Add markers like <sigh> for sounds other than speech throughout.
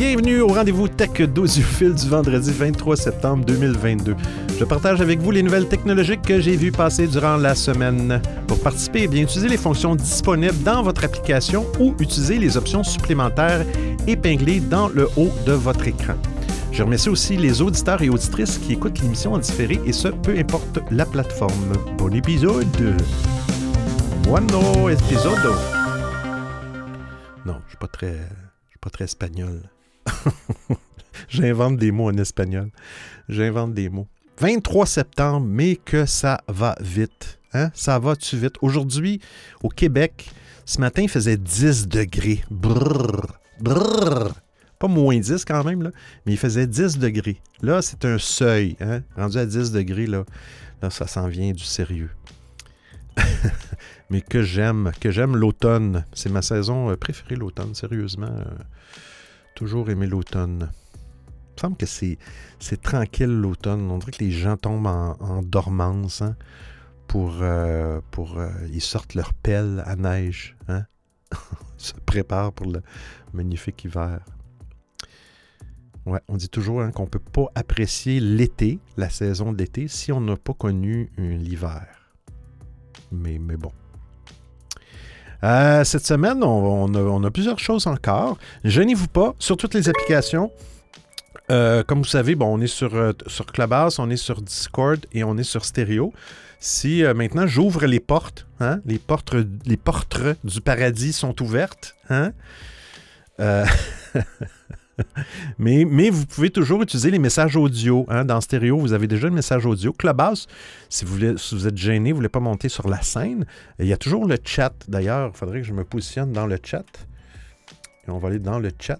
Bienvenue au rendez-vous Tech d'Audiophile du vendredi 23 septembre 2022. Je partage avec vous les nouvelles technologiques que j'ai vues passer durant la semaine. Pour participer, eh bien utiliser les fonctions disponibles dans votre application ou utiliser les options supplémentaires épinglées dans le haut de votre écran. Je remercie aussi les auditeurs et auditrices qui écoutent l'émission en différé et ce, peu importe la plateforme. Bon épisode! Bueno episodio! Non, je je suis pas très espagnol. <laughs> J'invente des mots en espagnol. J'invente des mots. 23 septembre, mais que ça va vite. Hein? Ça va-tu vite? Aujourd'hui, au Québec, ce matin, il faisait 10 degrés. Brrr, brrr. Pas moins 10 quand même, là, mais il faisait 10 degrés. Là, c'est un seuil. Hein? Rendu à 10 degrés, là, là ça s'en vient du sérieux. <laughs> mais que j'aime, que j'aime l'automne. C'est ma saison euh, préférée, l'automne, sérieusement. Euh, toujours aimé l'automne. Il me semble que c'est, tranquille l'automne. On dirait que les gens tombent en, dormance hein, pour, euh, pour ils sortent leur pelle à neige. Hein? ils <laughs> se préparent pour le magnifique hiver. Ouais, on dit toujours hein, qu'on ne peut pas apprécier l'été, la saison de l'été, si on n'a pas connu l'hiver. Mais, mais bon. Euh, cette semaine, on, a, plusieurs choses encore. Gênez-vous pas, sur toutes les applications. Euh, comme vous savez, bon, on est sur, euh, sur Clubhouse, on est sur Discord et on est sur Stereo. Si maintenant j'ouvre les portes, hein, les portes, les portes du paradis sont ouvertes, hein, <laughs> <laughs> mais, vous pouvez toujours utiliser les messages audio. Hein. Dans stéréo, vous avez déjà le message audio. Clubhouse, si vous, voulez, si vous êtes gêné, vous ne voulez pas monter sur la scène, il y a toujours le chat. D'ailleurs, il faudrait que je me positionne dans le chat. On va aller dans le chat.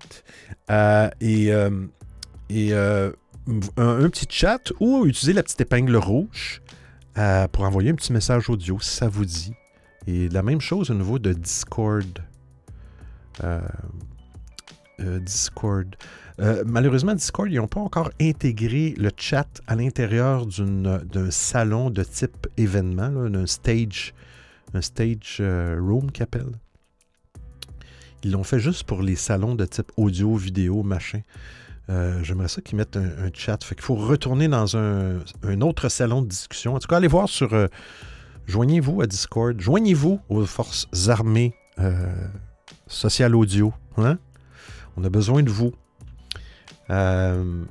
Euh, et euh, euh, un, petit chat ou utiliser la petite épingle rouge pour envoyer un petit message audio si ça vous dit. Et la même chose au niveau de Discord. Discord. Euh, malheureusement, Discord, ils n'ont pas encore intégré le chat à l'intérieur d'un salon de type événement, d'un stage, un stage euh, room qu'ils appellent. Ils l'ont fait juste pour les salons de type audio, vidéo, machin. J'aimerais ça qu'ils mettent un, chat. Fait qu'il faut retourner dans un, autre salon de discussion. En tout cas, allez voir sur. Joignez-vous à Discord. Joignez-vous aux forces armées social audio. Hein? On a besoin de vous. Euh,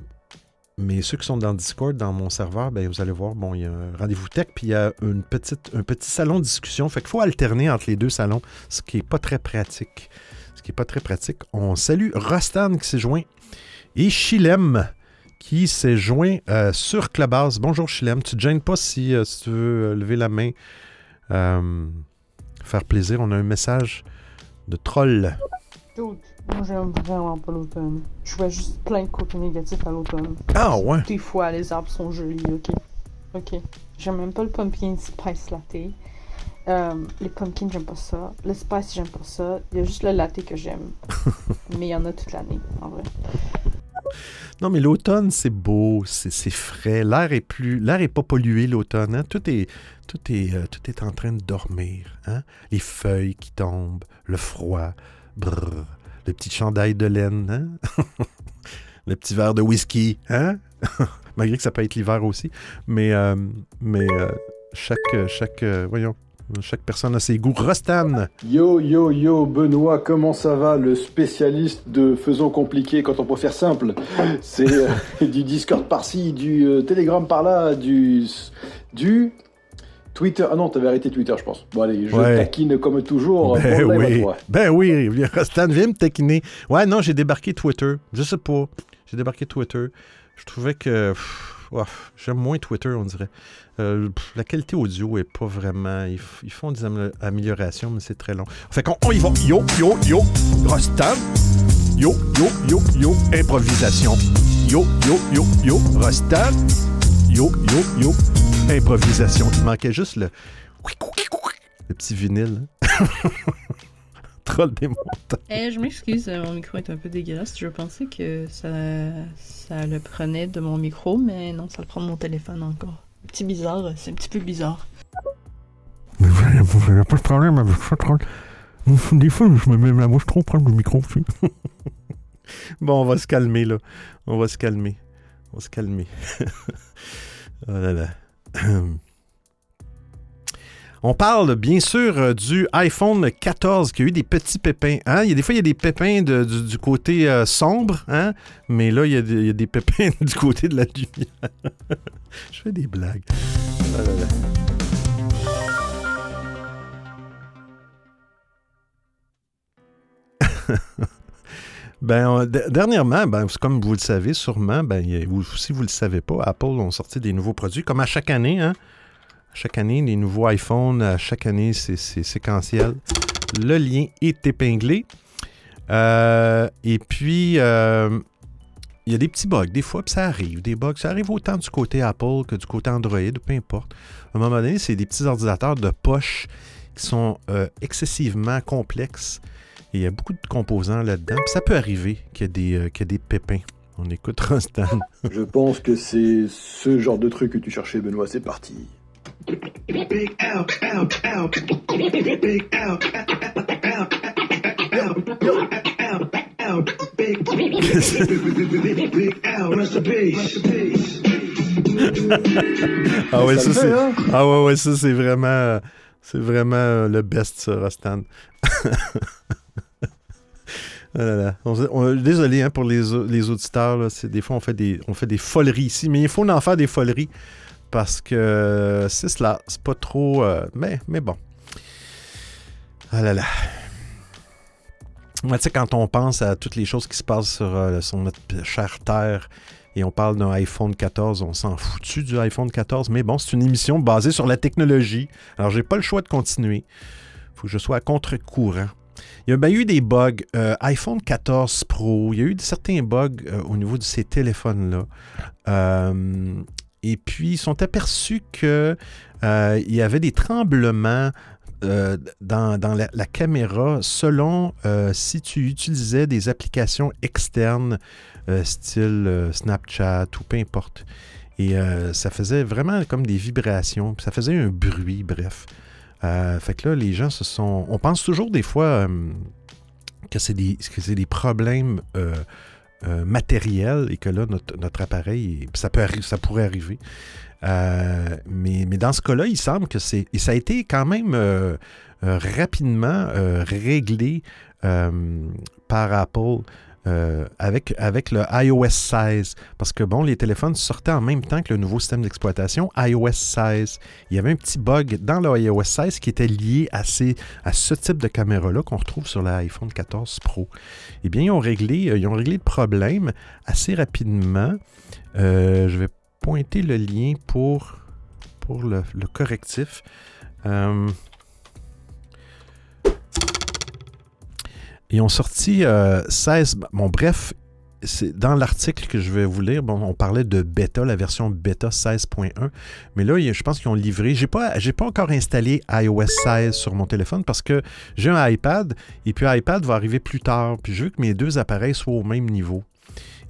mais ceux qui sont dans Discord, dans mon serveur, ben, vous allez voir, bon, il y a un rendez-vous tech, puis il y a un petit salon de discussion. Fait qu'il faut alterner entre les deux salons, ce qui n'est pas très pratique. Ce qui n'est pas très pratique. On salue Rostan qui s'est joint et Chilem qui s'est joint euh, sur Clubhouse. Bonjour Chilem, tu ne te gênes pas si, euh, tu veux lever la main, faire plaisir. On a un message de troll. Moi, j'aime vraiment pas l'automne. Je vois juste plein de côtés négatifs à l'automne. Ah ouais? Des fois, les arbres sont jolis, ok. Ok. J'aime même pas le pumpkin spice latte. Euh, les pumpkins, j'aime pas ça. Le spice, j'aime pas ça. Il y a juste le latte que j'aime. <laughs> mais il y en a toute l'année, en vrai. Non, mais l'automne, c'est beau, c'est frais. L'air est plus, l'air est pas pollué l'automne. Hein. Tout est, tout est, euh, tout est en train de dormir. Hein? Les feuilles qui tombent, le froid. Brrr le petit chandail de laine, hein? <laughs> le petit verre de whisky, hein? <laughs> malgré que ça peut être l'hiver aussi. Mais, euh, mais euh, chaque, chaque, euh, voyons, chaque personne a ses goûts. Rostan! Yo, yo, yo, Benoît, comment ça va, le spécialiste de faisons compliqué quand on peut faire simple? C'est <laughs> du Discord par-ci, du Telegram par-là, du... du... Twitter. Ah non, t'avais arrêté Twitter, je pense. Bon, allez, je taquine comme toujours. Ben oui. Ben oui, Stan, viens me taquiner. Ouais, non, j'ai débarqué Twitter. Je sais pas. J'ai débarqué Twitter. Je trouvais que. J'aime moins Twitter, on dirait. Euh, la qualité audio est pas vraiment. Ils, font des améliorations, mais c'est très long. Fait qu'on on y va. Yo, yo, yo. Rostan. Yo, yo, yo, yo. Improvisation. Yo, yo, yo, yo. Rostan. Yo, yo, yo improvisation. Il manquait juste le, le petit vinyle. <laughs> Troll des montagnes. Eh, je m'excuse, euh, mon micro est un peu dégueulasse. Je pensais que ça, ça le prenait de mon micro, mais non, ça le prend de mon téléphone encore. Petit bizarre, c'est un petit peu bizarre. Mais il n'y a pas de problème avec ça, Troll? Des fois, je me mets la bouche trop proche du micro aussi. <laughs> bon, on va se calmer, là. On va se calmer. On va se calmer. <laughs> oh là là. <clears throat> On parle bien sûr euh, du iPhone 14 qui a eu des petits pépins. Hein? Il y a des fois, il y a des pépins du, côté euh, sombre, hein? mais là, il y, a des, pépins <laughs> du côté de la lumière. <laughs> Je fais des blagues. Ben, dernièrement, ben, comme vous le savez sûrement, ben, si vous ne le savez pas, Apple ont sorti des nouveaux produits, comme à chaque année. Hein? Chaque année, les nouveaux iPhones, à chaque année, c'est séquentiel. Le lien est épinglé. Euh, et puis, euh, il y a des petits bugs, des fois, ça arrive. Des bugs, ça arrive autant du côté Apple que du côté Android, peu importe. À un moment donné, c'est des petits ordinateurs de poche qui sont euh, excessivement complexes. Et il y a beaucoup de composants là-dedans. Puis ça peut arriver qu'il y, ait des, des pépins. On écoute Rostan. <laughs> Je pense que c'est ce genre de truc que tu cherchais, Benoît. C'est parti. ah ouais, ça, c'est hein? ah ouais, ouais, ça c'est vraiment c'est vraiment le best ça, Rostan. <laughs> Ah désolé hein, pour les, auditeurs. Des fois, on fait, des, on fait des foleries ici, mais il faut en faire des foleries parce que c'est cela. C'est pas trop. Euh, mais, bon. Ah là là. Moi, tu sais, quand on pense à toutes les choses qui se passent sur, euh, notre chère Terre et on parle d'un iPhone 14, on s'en foutu du iPhone 14. Mais bon, c'est une émission basée sur la technologie. Alors, j'ai pas le choix de continuer. Faut que je sois à contre-courant. Il y a eu des bugs. Euh, iPhone 14 Pro, il y a eu certains bugs au niveau de ces téléphones-là. Et puis, ils sont aperçus qu'il euh, y avait des tremblements euh, dans, la, caméra selon euh, si tu utilisais des applications externes, style Snapchat ou peu importe. Et ça faisait vraiment comme des vibrations, ça faisait un bruit, bref. Fait que là, les gens se sont... On pense toujours des fois que c'est des, problèmes euh, matériel et que là, notre, appareil, ça, peut ça pourrait arriver. Euh, mais, dans ce cas-là, il semble que c'est. Et ça a été quand même euh, rapidement réglé par Apple. Euh, avec, avec le iOS 16. Parce que, bon, les téléphones sortaient en même temps que le nouveau système d'exploitation iOS 16. Il y avait un petit bug dans le iOS 16 qui était lié à, ces, à ce type de caméra-là qu'on retrouve sur l'iPhone 14 Pro. Eh bien, ils ont réglé, euh, ils ont réglé le problème assez rapidement. Euh, je vais pointer le lien pour, pour le, correctif. Ils ont sorti 16. Euh, bon, bref, c'est dans l'article que je vais vous lire, bon, on parlait de bêta, la version bêta 16.1. Mais là, je pense qu'ils ont livré. Je n'ai pas, pas encore installé iOS 16 sur mon téléphone parce que j'ai un iPad et puis iPad va arriver plus tard. Puis je veux que mes deux appareils soient au même niveau.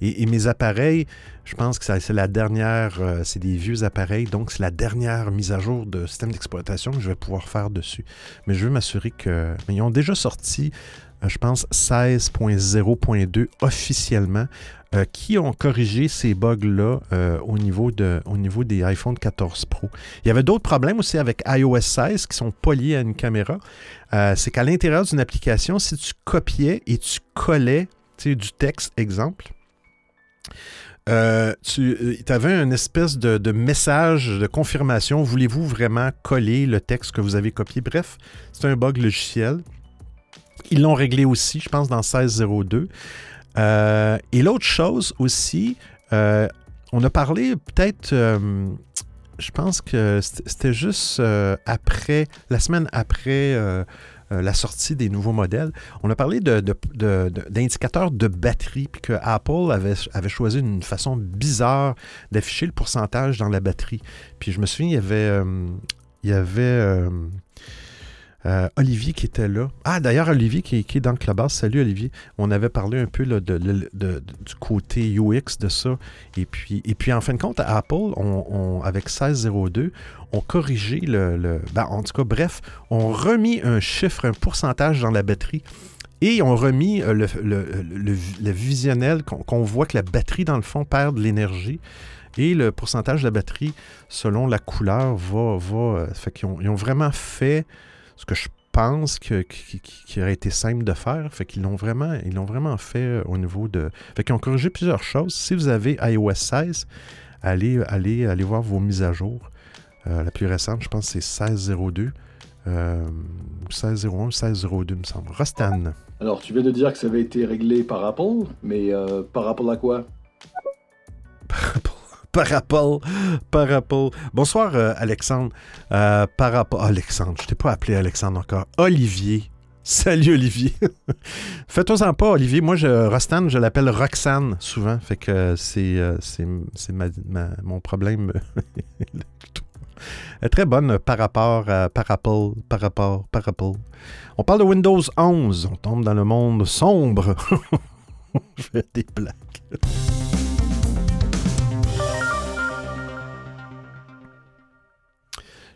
Et, mes appareils, je pense que c'est la dernière, euh, c'est des vieux appareils, donc c'est la dernière mise à jour de système d'exploitation que je vais pouvoir faire dessus. Mais je veux m'assurer que. Mais ils ont déjà sorti je pense, 16.0.2 officiellement, euh, qui ont corrigé ces bugs-là euh, au, niveau de, au niveau des iPhone 14 Pro. Il y avait d'autres problèmes aussi avec iOS 16 qui sont pas liés à une caméra. C'est qu'à l'intérieur d'une application, si tu copiais et tu collais du texte, exemple, tu avais une espèce de, de, message de confirmation. Voulez-vous vraiment coller le texte que vous avez copié? Bref, c'est un bug logiciel. Ils l'ont réglé aussi, je pense, dans 1602. Euh, et l'autre chose aussi, euh, on a parlé peut-être, euh, je pense que c'était juste après, la semaine après la sortie des nouveaux modèles, on a parlé d'indicateurs de, batterie, puis que Apple avait, avait choisi une façon bizarre d'afficher le pourcentage dans la batterie. Puis je me souviens, il y avait, il y avait euh, Olivier qui était là. Ah, d'ailleurs, Olivier qui, est dans Clubhouse. Salut, Olivier. On avait parlé un peu de, du côté UX de ça. Et puis, en fin de compte, Apple, on, avec 1602, on corrigé le. ben, en tout cas, bref, on remis un chiffre, un pourcentage dans la batterie. Et ont remis euh, le, visionnel qu'on voit que la batterie, dans le fond, perd de l'énergie. Et le pourcentage de la batterie, selon la couleur, va. va euh, fait qu'ils ont, ils ont vraiment fait ce que je pense que, qui, aurait été simple de faire. Fait qu'ils l'ont vraiment, ils l'ont vraiment fait euh, au niveau de. Fait qu'ils ont corrigé plusieurs choses. Si vous avez iOS 16, allez, allez, allez voir vos mises à jour. Euh, la plus récente, je pense, c'est 16.02. Euh, 16.01, 16.02, me semble. Rostan. Alors, tu viens de dire que ça avait été réglé par Apple, mais euh, par rapport à quoi? <laughs> Par Apple. Par Apple. Bonsoir, euh, Alexandre. Euh, par rapport. Alexandre, je t'ai pas appelé Alexandre encore. Olivier. Salut, Olivier. <laughs> Fais-toi-en pas, Olivier. Moi, je, Rostan, je l'appelle Roxane souvent. Fait que c'est, euh, c'est, c'est ma- mon problème. <laughs> Très bonne par rapport à par Apple, par par Apple. On parle de Windows 11. On tombe dans le monde sombre. <laughs> je fais des blagues.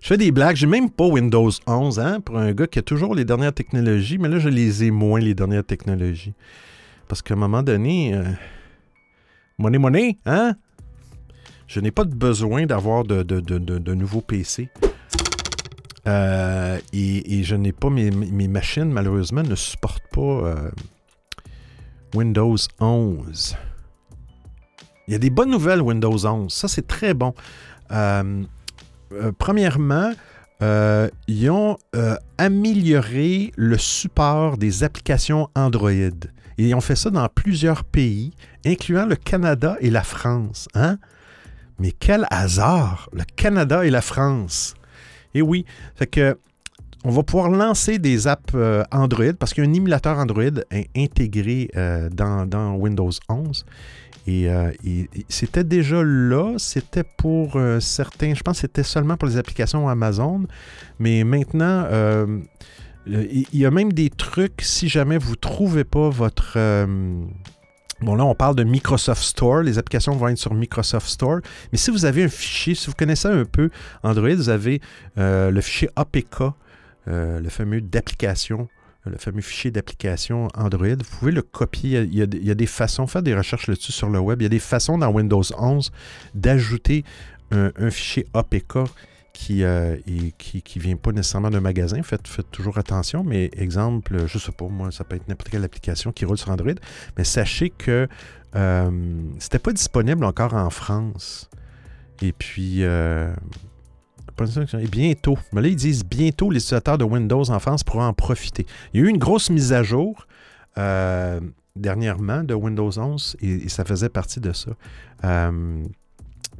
Je fais des blagues. J'ai même pas Windows 11, hein, pour un gars qui a toujours les dernières technologies, mais là, je les ai moins, les dernières technologies. Parce qu'à un moment donné, euh, money, money, hein? Je n'ai pas besoin d'avoir de, nouveaux PC. Euh, et, je n'ai pas, mes, mes machines, malheureusement, ne supportent pas euh, Windows 11. Il y a des bonnes nouvelles, Windows 11. Ça, c'est très bon. Euh, euh, premièrement, euh, ils ont euh, amélioré le support des applications Android. Et ils ont fait ça dans plusieurs pays, incluant le Canada et la France. Hein? Mais quel hasard! Le Canada et la France. Et oui, fait que on va pouvoir lancer des apps Android parce qu'il émulateur Android in- intégré dans, dans Windows 11. Et, euh, et- c'était déjà là, c'était pour euh, certains, je pense que c'était seulement pour les applications Amazon, mais maintenant, euh, il y a même des trucs, si jamais vous ne trouvez pas votre... Bon, là, on parle de Microsoft Store. Les applications vont être sur Microsoft Store. Mais si vous avez un fichier, si vous connaissez un peu Android, vous avez le fichier APK, le fameux d'application, le fameux fichier d'application Android. Vous pouvez le copier. Il y, a, des façons, faire des recherches là-dessus sur le web. Il y a des façons dans Windows 11 d'ajouter un, fichier APK qui ne qui, qui vient pas nécessairement d'un magasin. Faites, faites toujours attention. Mais exemple, je sais pas, moi, ça peut être n'importe quelle application qui roule sur Android. Mais sachez que euh, c'était pas disponible encore en France. Et puis, euh, et bientôt, mais là, ils disent bientôt les utilisateurs de Windows en France pourront en profiter. Il y a eu une grosse mise à jour euh, dernièrement de Windows 11 et, ça faisait partie de ça. Euh,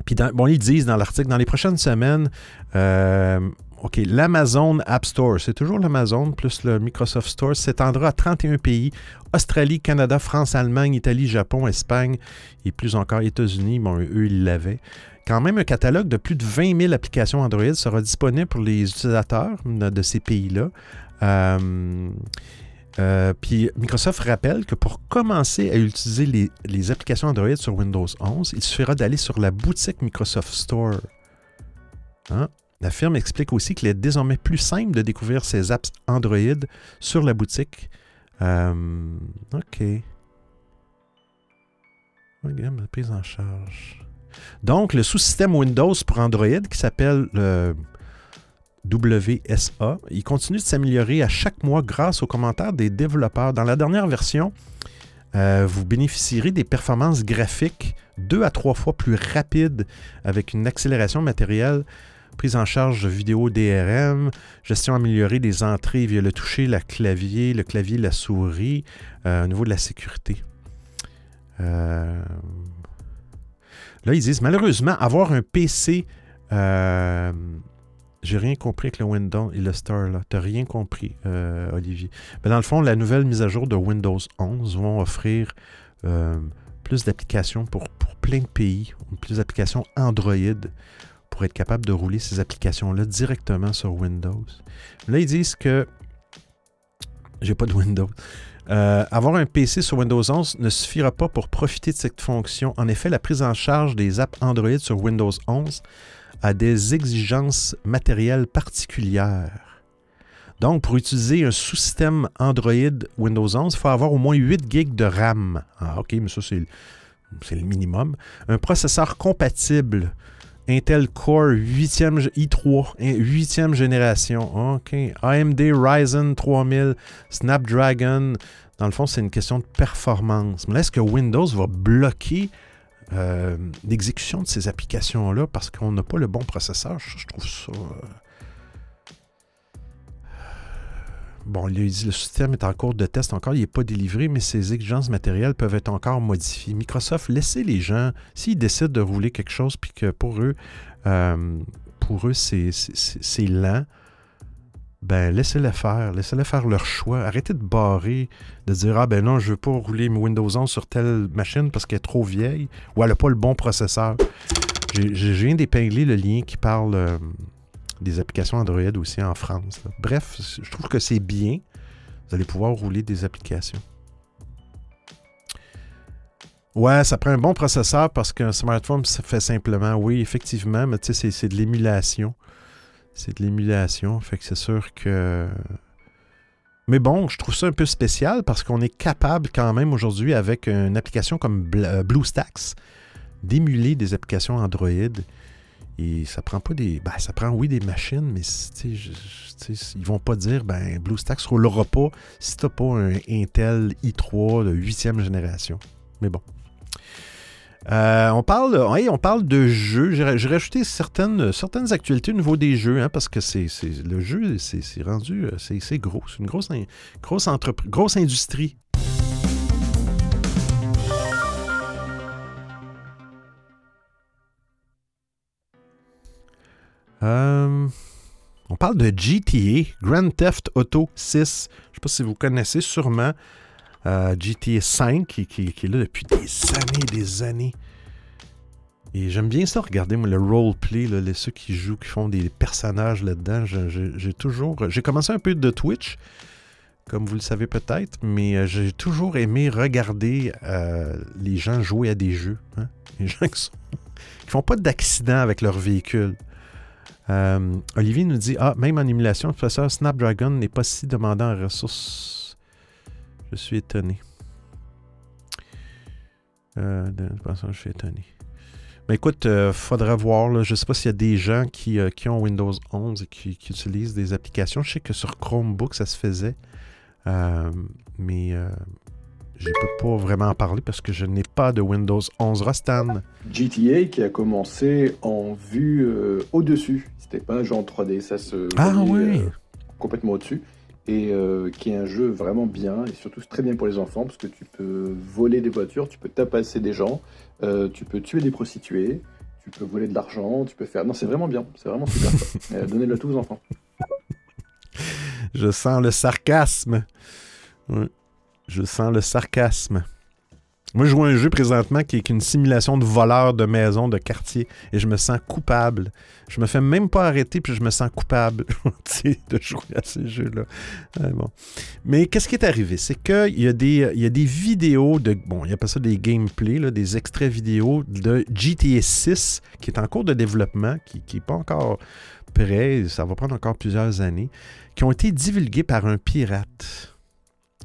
puis, bon, ils disent dans l'article, dans les prochaines semaines, euh, OK, l'Amazon App Store, c'est toujours l'Amazon plus le Microsoft Store, s'étendra à 31 pays Australie, Canada, France, Allemagne, Italie, Japon, Espagne et plus encore États-Unis. Bon, eux, ils l'avaient. Quand même, un catalogue de plus de 20 000 applications Android sera disponible pour les utilisateurs de ces pays-là. Euh, euh, puis Microsoft rappelle que pour commencer à utiliser les, les applications Android sur Windows 11, il suffira d'aller sur la boutique Microsoft Store. Hein? La firme explique aussi qu'il est désormais plus simple de découvrir ses apps Android sur la boutique. Euh, OK. Prise en charge. Donc, le sous-système Windows pour Android qui s'appelle le WSA, il continue de s'améliorer à chaque mois grâce aux commentaires des développeurs. Dans la dernière version, euh, vous bénéficierez des performances graphiques deux à trois fois plus rapides avec une accélération matérielle, prise en charge vidéo DRM, gestion améliorée des entrées via le toucher, la clavier, le clavier, la souris, euh, au niveau de la sécurité. Euh, Là, ils disent malheureusement, avoir un PC. euh, J'ai rien compris avec le Windows et le Star. là. T'as rien compris, Olivier. Mais dans le fond, la nouvelle mise à jour de Windows 11 vont offrir plus d'applications pour, pour plein de pays, plus d'applications Android pour être capable de rouler ces applications-là directement sur Windows. Là, ils disent que j'ai pas de Windows. Euh, avoir un PC sur Windows 11 ne suffira pas pour profiter de cette fonction. En effet, la prise en charge des apps Android sur Windows 11 a des exigences matérielles particulières. Donc, pour utiliser un sous-système Android Windows 11, il faut avoir au moins 8 GB de RAM. Ah, OK, mais ça, c'est c'est le minimum. Un processeur compatible Intel Core 8e i3, 8e génération. OK. AMD Ryzen 3000, Snapdragon. Dans le fond, c'est une question de performance. Mais est-ce que Windows va bloquer euh, l'exécution de ces applications-là parce qu'on n'a pas le bon processeur? Je, trouve ça. Euh, Bon, le, le système est en cours de test encore, il n'est pas délivré, mais ses exigences matérielles peuvent être encore modifiées. Microsoft, laissez les gens, s'ils décident de rouler quelque chose, puis que pour eux, euh, pour eux, c'est lent, ben laissez-les faire, laissez-les faire leur choix. Arrêtez de barrer, de dire Ah ben non, je ne veux pas rouler Windows 11 sur telle machine parce qu'elle est trop vieille ou elle n'a pas le bon processeur. Je viens d'épingler le lien qui parle. Euh, des applications Android aussi en France. Bref, je trouve que c'est bien. Vous allez pouvoir rouler des applications. Ouais, ça prend un bon processeur parce qu'un smartphone, ça fait simplement, oui, effectivement, mais tu sais, c'est de l'émulation. C'est de l'émulation. Fait que c'est sûr que. Mais bon, je trouve ça un peu spécial parce qu'on est capable quand même aujourd'hui avec une application comme BlueStacks d'émuler des applications Android et ça prend pas des. Ben, ça prend, oui, des machines, mais je, ils vont pas dire ben BlueStacks roulera pas si tu n'as pas un Intel i3 de 8e génération. Mais bon. Euh, on, parle, on parle de jeux. J'ai rajouté certaines, certaines actualités au niveau des jeux, hein, parce que c'est le jeu, c'est rendu. Euh, c'est gros. C'est une grosse, grosse, grosse industrie Euh, on parle de GTA, Grand Theft Auto 6. Je ne sais pas si vous connaissez sûrement euh, GTA 5 qui, est là depuis des années des années. Et j'aime bien ça, regarder le roleplay, les, ceux qui jouent, qui font des personnages là-dedans. J'ai toujours. J'ai commencé un peu de Twitch, comme vous le savez peut-être, mais euh, j'ai toujours aimé regarder les gens jouer à des jeux. Hein. Les gens qui, ne font pas d'accident avec leur véhicule. Euh, Olivier nous dit Ah, même en émulation, le processeur Snapdragon n'est pas si demandant en ressources. Je suis étonné. Euh, je suis étonné. Mais écoute, il euh, faudra voir. je ne sais pas s'il y a des gens qui, euh, ont Windows 11 et qui, utilisent des applications. Je sais que sur Chromebook, ça se faisait. mais je ne peux pas vraiment en parler parce que je n'ai pas de Windows 11 Rostan. GTA qui a commencé en vue au-dessus. C'était pas un jeu en 3D, ça se ah, oui. Euh, complètement au-dessus. Et euh, qui est un jeu vraiment bien, et surtout très bien pour les enfants, parce que tu peux voler des voitures, tu peux tapasser des gens, euh, tu peux tuer des prostituées, tu peux voler de l'argent, tu peux faire... Non, c'est vraiment bien, c'est vraiment super. <laughs> Donnez-le à tous aux enfants. Je sens le sarcasme. Je sens le sarcasme. Moi, je joue un jeu présentement qui est une simulation de voleur de maison, de quartier, et je me sens coupable. Je me fais même pas arrêter, puis je me sens coupable <laughs> de jouer à ces jeux-là. Mais qu'est-ce qui est arrivé? C'est qu'il y, a des, il y a des vidéos de. Bon, il y a pas ça des gameplays, des extraits vidéo de GTA 6 qui est en cours de développement, qui n'est pas encore prêt, ça va prendre encore plusieurs années, qui ont été divulgués par un pirate.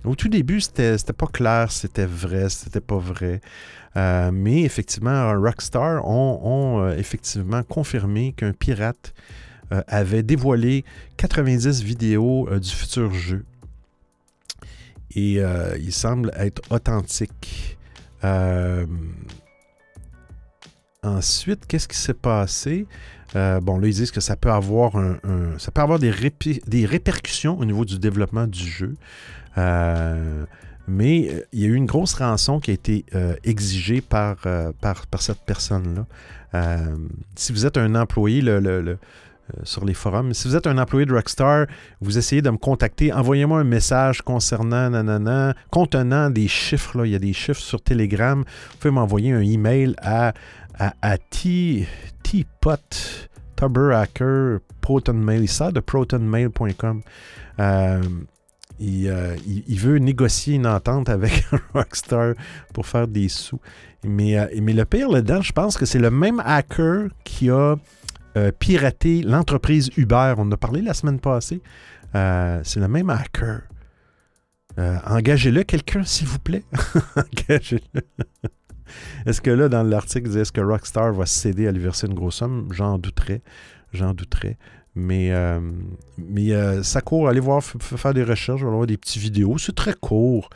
Au tout début, c'était pas clair c'était vrai, c'était pas vrai. Euh, mais effectivement, Rockstar ont, euh, effectivement confirmé qu'un pirate euh, avait dévoilé 90 vidéos du futur jeu. Et il semble être authentique. ensuite, qu'est-ce qui s'est passé? bon, là, ils disent que ça peut avoir, des, répercussions au niveau du développement du jeu. Euh, mais euh, il y a eu une grosse rançon qui a été euh, exigée par, par, cette personne-là. si vous êtes un employé le, sur les forums, si vous êtes un employé de Rockstar, vous essayez de me contacter, envoyez-moi un message concernant nanana, contenant des chiffres. Il y a des chiffres sur Telegram. Vous pouvez m'envoyer un email à, à, t, pot Hacker, ProtonMail. Il de protonmail.com. il, veut négocier une entente avec <laughs> Rockstar pour faire des sous. Mais, euh, mais le pire là-dedans, je pense que c'est le même hacker qui a euh, piraté l'entreprise Uber. On en a parlé la semaine passée. Euh, c'est le même hacker. Euh, engagez-le, quelqu'un, s'il vous plaît. <laughs> engagez-le. est-ce que là, dans l'article, est-ce que Rockstar va céder à lui verser une grosse somme? J'en douterais. J'en douterais. Mais, euh, mais ça court. Allez voir, faire des recherches, voir des petites vidéos. C'est très court.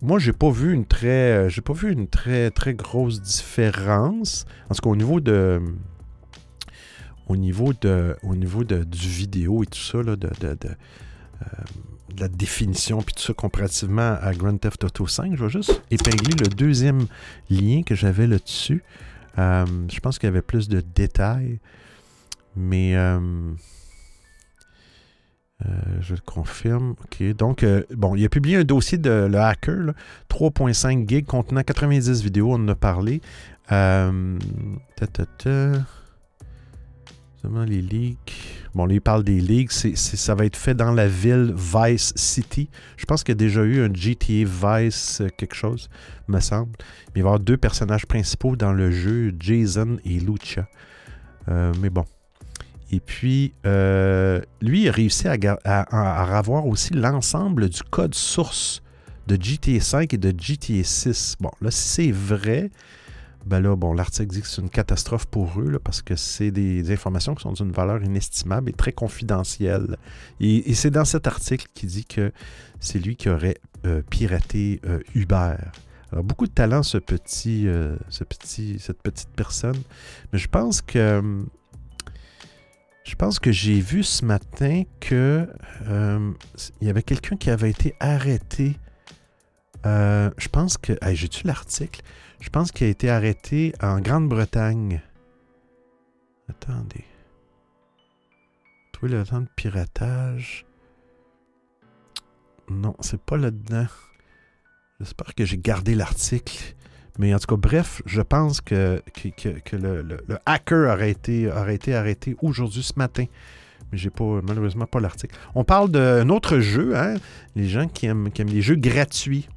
moi, j'ai pas vu une très, j'ai pas vu une très très grosse différence. En tout cas, au niveau de, au niveau de, au niveau de, du vidéo et tout ça, de, euh, la définition puis tout ça comparativement à Grand Theft Auto 5, je vais juste épingler le deuxième lien que j'avais là-dessus. Euh, je pense qu'il y avait plus de détails, mais euh, je le confirme. OK. Donc, bon, il a publié un dossier de le hacker, 3.5 gigs contenant 90 vidéos, on en a parlé. ta, ta, ta les leaks. Bon, là, il parle des leaks. ça va être fait dans la ville Vice City. Je pense qu'il y a déjà eu un GTA Vice euh, quelque chose, me semble. Mais il va y avoir deux personnages principaux dans le jeu, Jason et Lucha. Euh, mais bon. Et puis, euh, lui, il a réussi à, avoir aussi l'ensemble du code source de GTA 5 et de GTA 6. Bon, là, si c'est vrai, ben là, bon, l'article dit que c'est une catastrophe pour eux, parce que c'est des, informations qui sont d'une valeur inestimable et très confidentielle. Et, c'est dans cet article qui dit que c'est lui qui aurait euh, piraté euh, Uber. Alors, beaucoup de talent, ce petit, euh, ce petit, cette petite personne. Mais je pense que. Je pense que j'ai vu ce matin que il y avait quelqu'un qui avait été arrêté. je pense que. J'ai-tu l'article? Je pense qu'il a été arrêté en Grande-Bretagne. Attendez. Trouver le temps de piratage. Non, c'est pas là-dedans. J'espère que j'ai gardé l'article. Mais en tout cas, bref, je pense que, que, le, hacker aurait été, aurait été arrêté aujourd'hui, ce matin. Mais j'ai pas, malheureusement pas l'article. On parle d'un autre jeu, hein? Les gens qui aiment, qui aiment les jeux gratuits.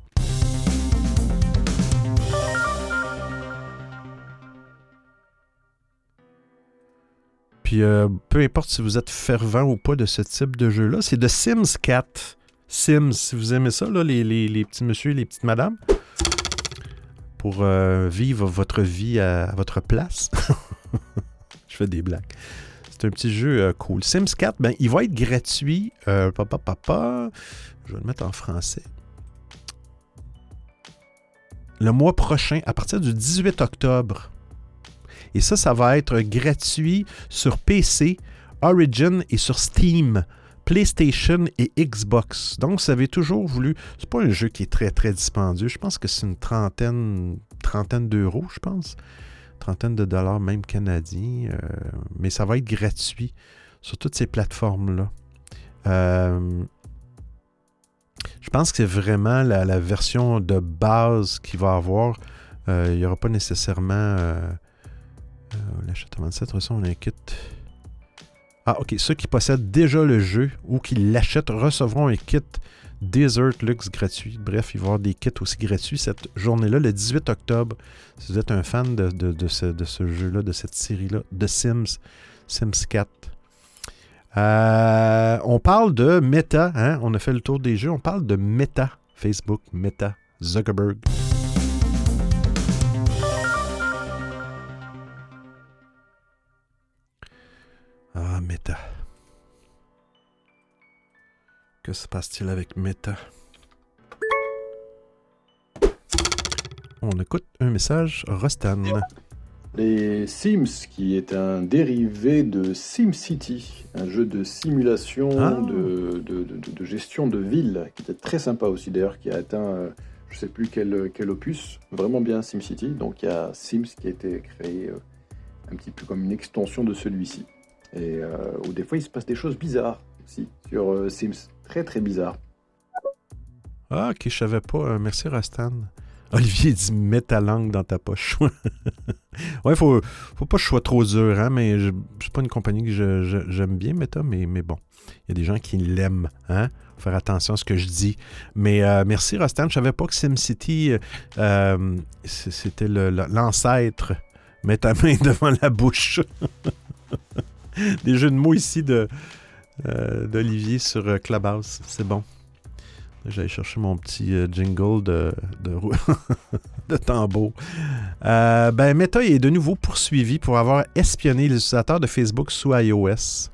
Euh, peu importe si vous êtes fervent ou pas de ce type de jeu-là, c'est de Sims 4. Sims, si vous aimez ça, là, les, petits messieurs et les petites madames, pour euh, vivre votre vie à, votre place. <laughs> Je fais des blagues. C'est un petit jeu euh, cool. Sims 4, ben, il va être gratuit. papa, papa. Je vais le mettre en français. Le mois prochain, à partir du 18 octobre. Et ça, ça va être gratuit sur PC, Origin et sur Steam. PlayStation et Xbox. Donc, vous avez toujours voulu. C'est pas un jeu qui est très très dispendieux. Je pense que c'est une trentaine, trentaine d'euros, je pense. Trentaine de dollars, même canadiens. Euh, mais ça va être gratuit sur toutes ces plateformes-là. Euh, je pense que c'est vraiment la, version de base qu'il va avoir. Euh, il n'y aura pas nécessairement euh, cette on a un kit. Ah, ok. Ceux qui possèdent déjà le jeu ou qui l'achètent recevront un kit Desert Lux gratuit. Bref, il va y avoir des kits aussi gratuits cette journée-là, le 18 octobre. Si vous êtes un fan de, ce, jeu-là, de cette série-là, de Sims, Sims 4. Euh, on parle de Meta, hein? on a fait le tour des jeux, on parle de Meta, Facebook, Meta, Zuckerberg. Ah, Meta. Que se passe-t-il avec Meta? On écoute un message Rostan. Les Sims, qui est un dérivé de SimCity, un jeu de simulation ah. de, gestion de ville, qui était très sympa aussi d'ailleurs, qui a atteint, euh, je ne sais plus quel, quel, opus, vraiment bien SimCity. Donc il y a Sims qui a été créé euh, un petit peu comme une extension de celui-ci. Et euh, des fois, il se passe des choses bizarres aussi sur euh, Sims. Très, très bizarres. Ah, ok, je savais pas. Euh, merci, Rastan. Olivier dit mets ta langue dans ta poche. <laughs> ouais, faut, faut pas que je sois trop dur, hein, mais suis pas une compagnie que j'aime bien, Meta, mais, mais bon. Il y a des gens qui l'aiment, hein. Faut faire attention à ce que je dis. Mais merci, Rastan. Je savais pas que SimCity, c'était l'ancêtre. Mets ta main <laughs> devant la bouche. <laughs> <laughs> des jeux de mots ici de, euh, d'Olivier sur euh, Clubhouse. C'est bon. J'allais chercher mon petit euh, jingle de, de, <laughs> de tambour. ben, Meta est de nouveau poursuivi pour avoir espionné les utilisateurs de Facebook sous iOS.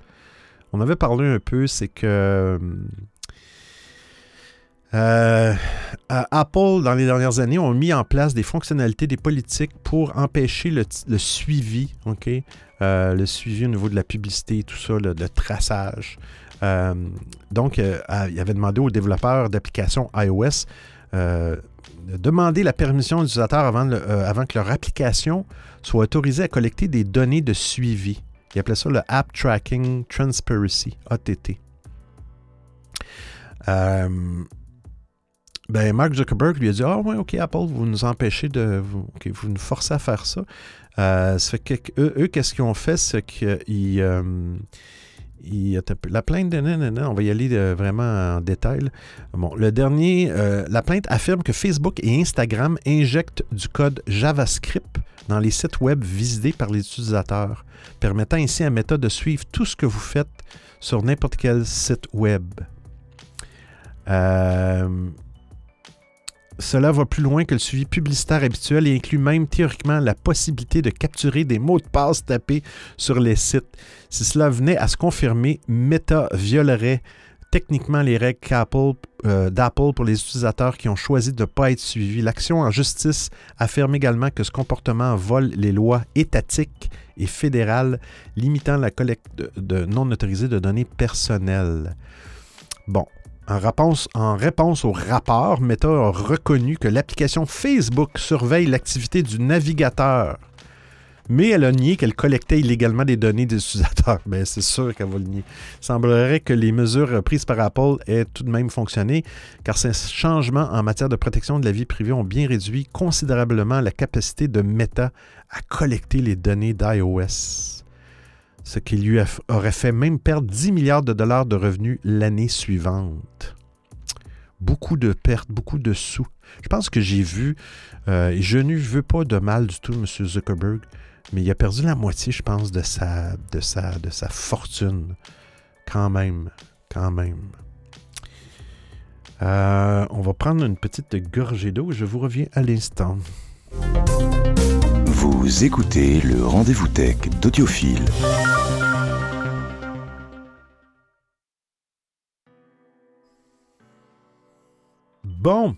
On avait parlé un peu, c'est que euh, Apple, dans les dernières années, ont mis en place des fonctionnalités, des politiques pour empêcher le, suivi, OK? Euh, le suivi au niveau de la publicité, tout ça, le, traçage. Euh, donc, il avait demandé aux développeurs d'applications iOS de demander la permission de l'utilisateur avant, que leur application soit autorisée à collecter des données de suivi. Il appelait ça le App Tracking Transparency, ATT. Ben, Mark Zuckerberg lui a dit Ah, ouais, OK, Apple, vous nous empêchez de. Vous, vous nous forcez à faire ça. Euh, que eux, qu'est-ce qu'ils ont fait C'est qu'ils. Euh, la plainte on va y aller euh, vraiment en détail. Bon, le dernier, la plainte affirme que Facebook et Instagram injectent du code JavaScript dans les sites web visités par les utilisateurs, permettant ainsi à Meta de suivre tout ce que vous faites sur n'importe quel site web. Euh, cela va plus loin que le suivi publicitaire habituel et inclut même théoriquement la possibilité de capturer des mots de passe tapés sur les sites. Si cela venait à se confirmer, Meta violerait techniquement les règles euh, d'Apple pour les utilisateurs qui ont choisi de ne pas être suivis. L'action en justice affirme également que ce comportement vole les lois étatiques et fédérales limitant la collecte de non autorisée de données personnelles. Bon, en réponse, en réponse, au rapport, Meta a reconnu que l'application Facebook surveille l'activité du navigateur. Mais elle a nié qu'elle collectait illégalement des données des utilisateurs. <laughs> Bien, c'est sûr qu'elle va le nier. Il semblerait que les mesures prises par Apple aient tout de même fonctionné, car ces changements en matière de protection de la vie privée ont bien réduit considérablement la capacité de Meta à collecter les données d'iOS ce qui lui aurait fait même perdre 10 milliards de dollars de revenus l'année suivante. Beaucoup de pertes, beaucoup de sous. Je pense que j'ai vu, euh, et je ne veux pas de mal du tout, M. Zuckerberg, mais il a perdu la moitié, je pense, de sa, de sa, de sa fortune. Quand même, quand même. Euh, on va prendre une petite gorgée d'eau. Je vous reviens à l'instant. Vous écoutez le rendez-vous tech d'Audiophile. Bon,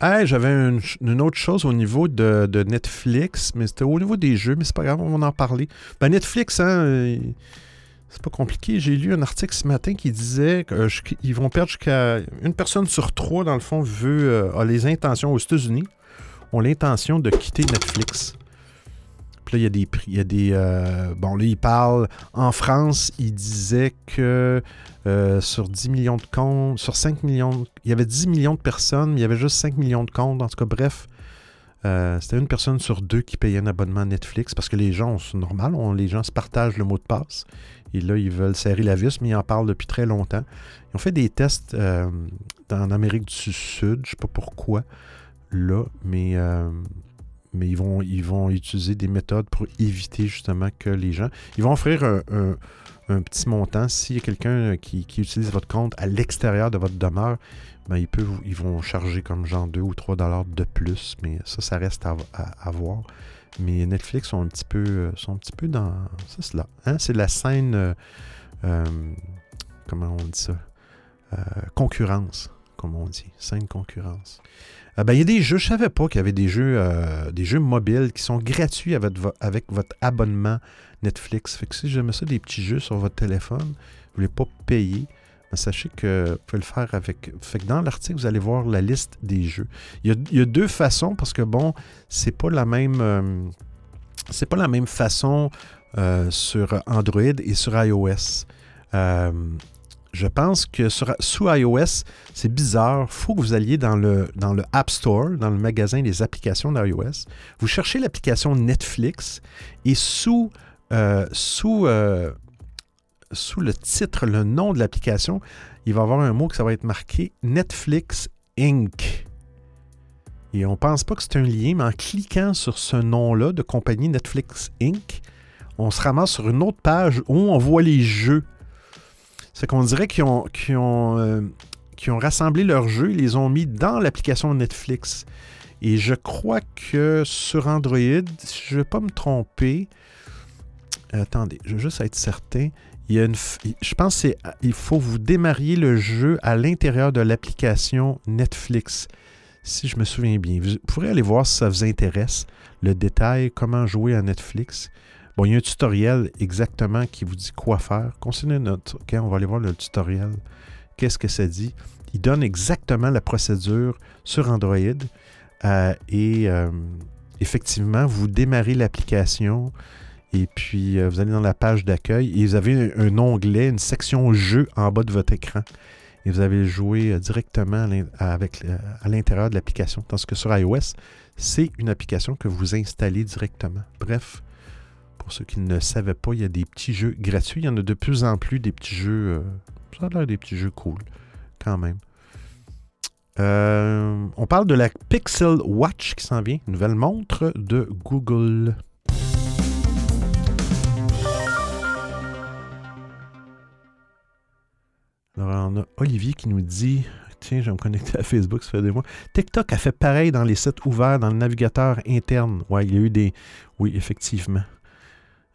j'avais une, autre chose au niveau de, Netflix, mais c'était au niveau des jeux, mais c'est pas grave, on va en parler. Ben Netflix, hein, euh, c'est pas compliqué. J'ai lu un article ce matin qui disait qu'ils vont perdre jusqu'à une personne sur trois, dans le fond, veut, euh, a les intentions aux États-Unis, ont l'intention de quitter Netflix là, il y a des prix. Il y a des. Euh, bon, là, il parle. En France, il disait que euh, sur 10 millions de comptes, sur 5 millions. Il y avait 10 millions de personnes, mais il y avait juste 5 millions de comptes. En tout cas, bref. Euh, c'était une personne sur deux qui payait un abonnement Netflix parce que les gens, c'est normal, les gens se partagent le mot de passe. Et là, ils veulent serrer la vis, mais ils en parlent depuis très longtemps. Ils ont fait des tests en Amérique du Sud, je ne sais pas pourquoi, là, mais mais ils vont, ils vont utiliser des méthodes pour éviter justement que les gens. Ils vont offrir un, petit montant. S'il y a quelqu'un qui, utilise votre compte à l'extérieur de votre demeure, ben, ils, peuvent, ils vont charger comme genre 2 ou 3 dollars de plus, mais ça, ça reste à, voir. Mais Netflix sont un petit peu, sont un petit peu dans. C'est cela. Hein? C'est la scène. Euh, euh, comment on dit ça? Euh, Concurrence, comme on dit. Scène concurrence. Euh, ben, il y a des jeux, je ne savais pas qu'il y avait des jeux, euh, des jeux mobiles qui sont gratuits avec, votre abonnement Netflix. Fait que si j'aime ça, des petits jeux sur votre téléphone, vous ne voulez pas payer, ben, sachez que vous pouvez le faire avec. Fait que dans l'article, vous allez voir la liste des jeux. Il y a, deux façons parce que bon, c'est pas la même. Euh, c'est pas la même façon sur Android et sur iOS je pense que sous iOS, c'est bizarre. Il faut que vous alliez dans le, App Store, dans le magasin des applications d'iOS. Vous cherchez l'application Netflix et sous, euh, euh, sous le titre, le nom de l'application, il va y avoir un mot que ça va être marqué Netflix Inc. Et on ne pense pas que c'est un lien, mais en cliquant sur ce nom-là de compagnie Netflix Inc., on se ramasse sur une autre page où on voit les jeux C'est qu'on dirait qu'ils ont, euh, ont rassemblé leurs jeux, ils les ont mis dans l'application Netflix. Et je crois que sur Android, si je ne vais pas me tromper, attendez, je veux juste être certain. Il y a je pense qu'il faut vous démarrer le jeu à l'intérieur de l'application Netflix. Si je me souviens bien. Vous pourrez aller voir si ça vous intéresse. Le détail, comment jouer à Netflix. Bon, il y a un tutoriel exactement qui vous dit quoi faire. Continuez notre. OK, on va aller voir le tutoriel. Qu'est-ce que ça dit? Il donne exactement la procédure sur Android. Euh, et euh, effectivement, vous démarrez l'application et puis euh, vous allez dans la page d'accueil et vous avez un, onglet, une section jeu en bas de votre écran. Et vous avez joué euh, directement à à l'intérieur de l'application. Tandis que sur iOS, c'est une application que vous installez directement. Bref, pour ceux qui ne savaient pas, il y a des petits jeux gratuits. Il y en a de plus en plus des petits jeux. euh, ça a l'air des petits jeux cool, quand même. Euh, on parle de la Pixel Watch qui s'en vient, nouvelle montre de Google. Alors, on a Olivier qui nous dit Tiens, je vais me connecter à Facebook, ça fait des mois. TikTok a fait pareil dans les sites ouverts, dans le navigateur interne. Ouais, il y a eu des. Oui, effectivement.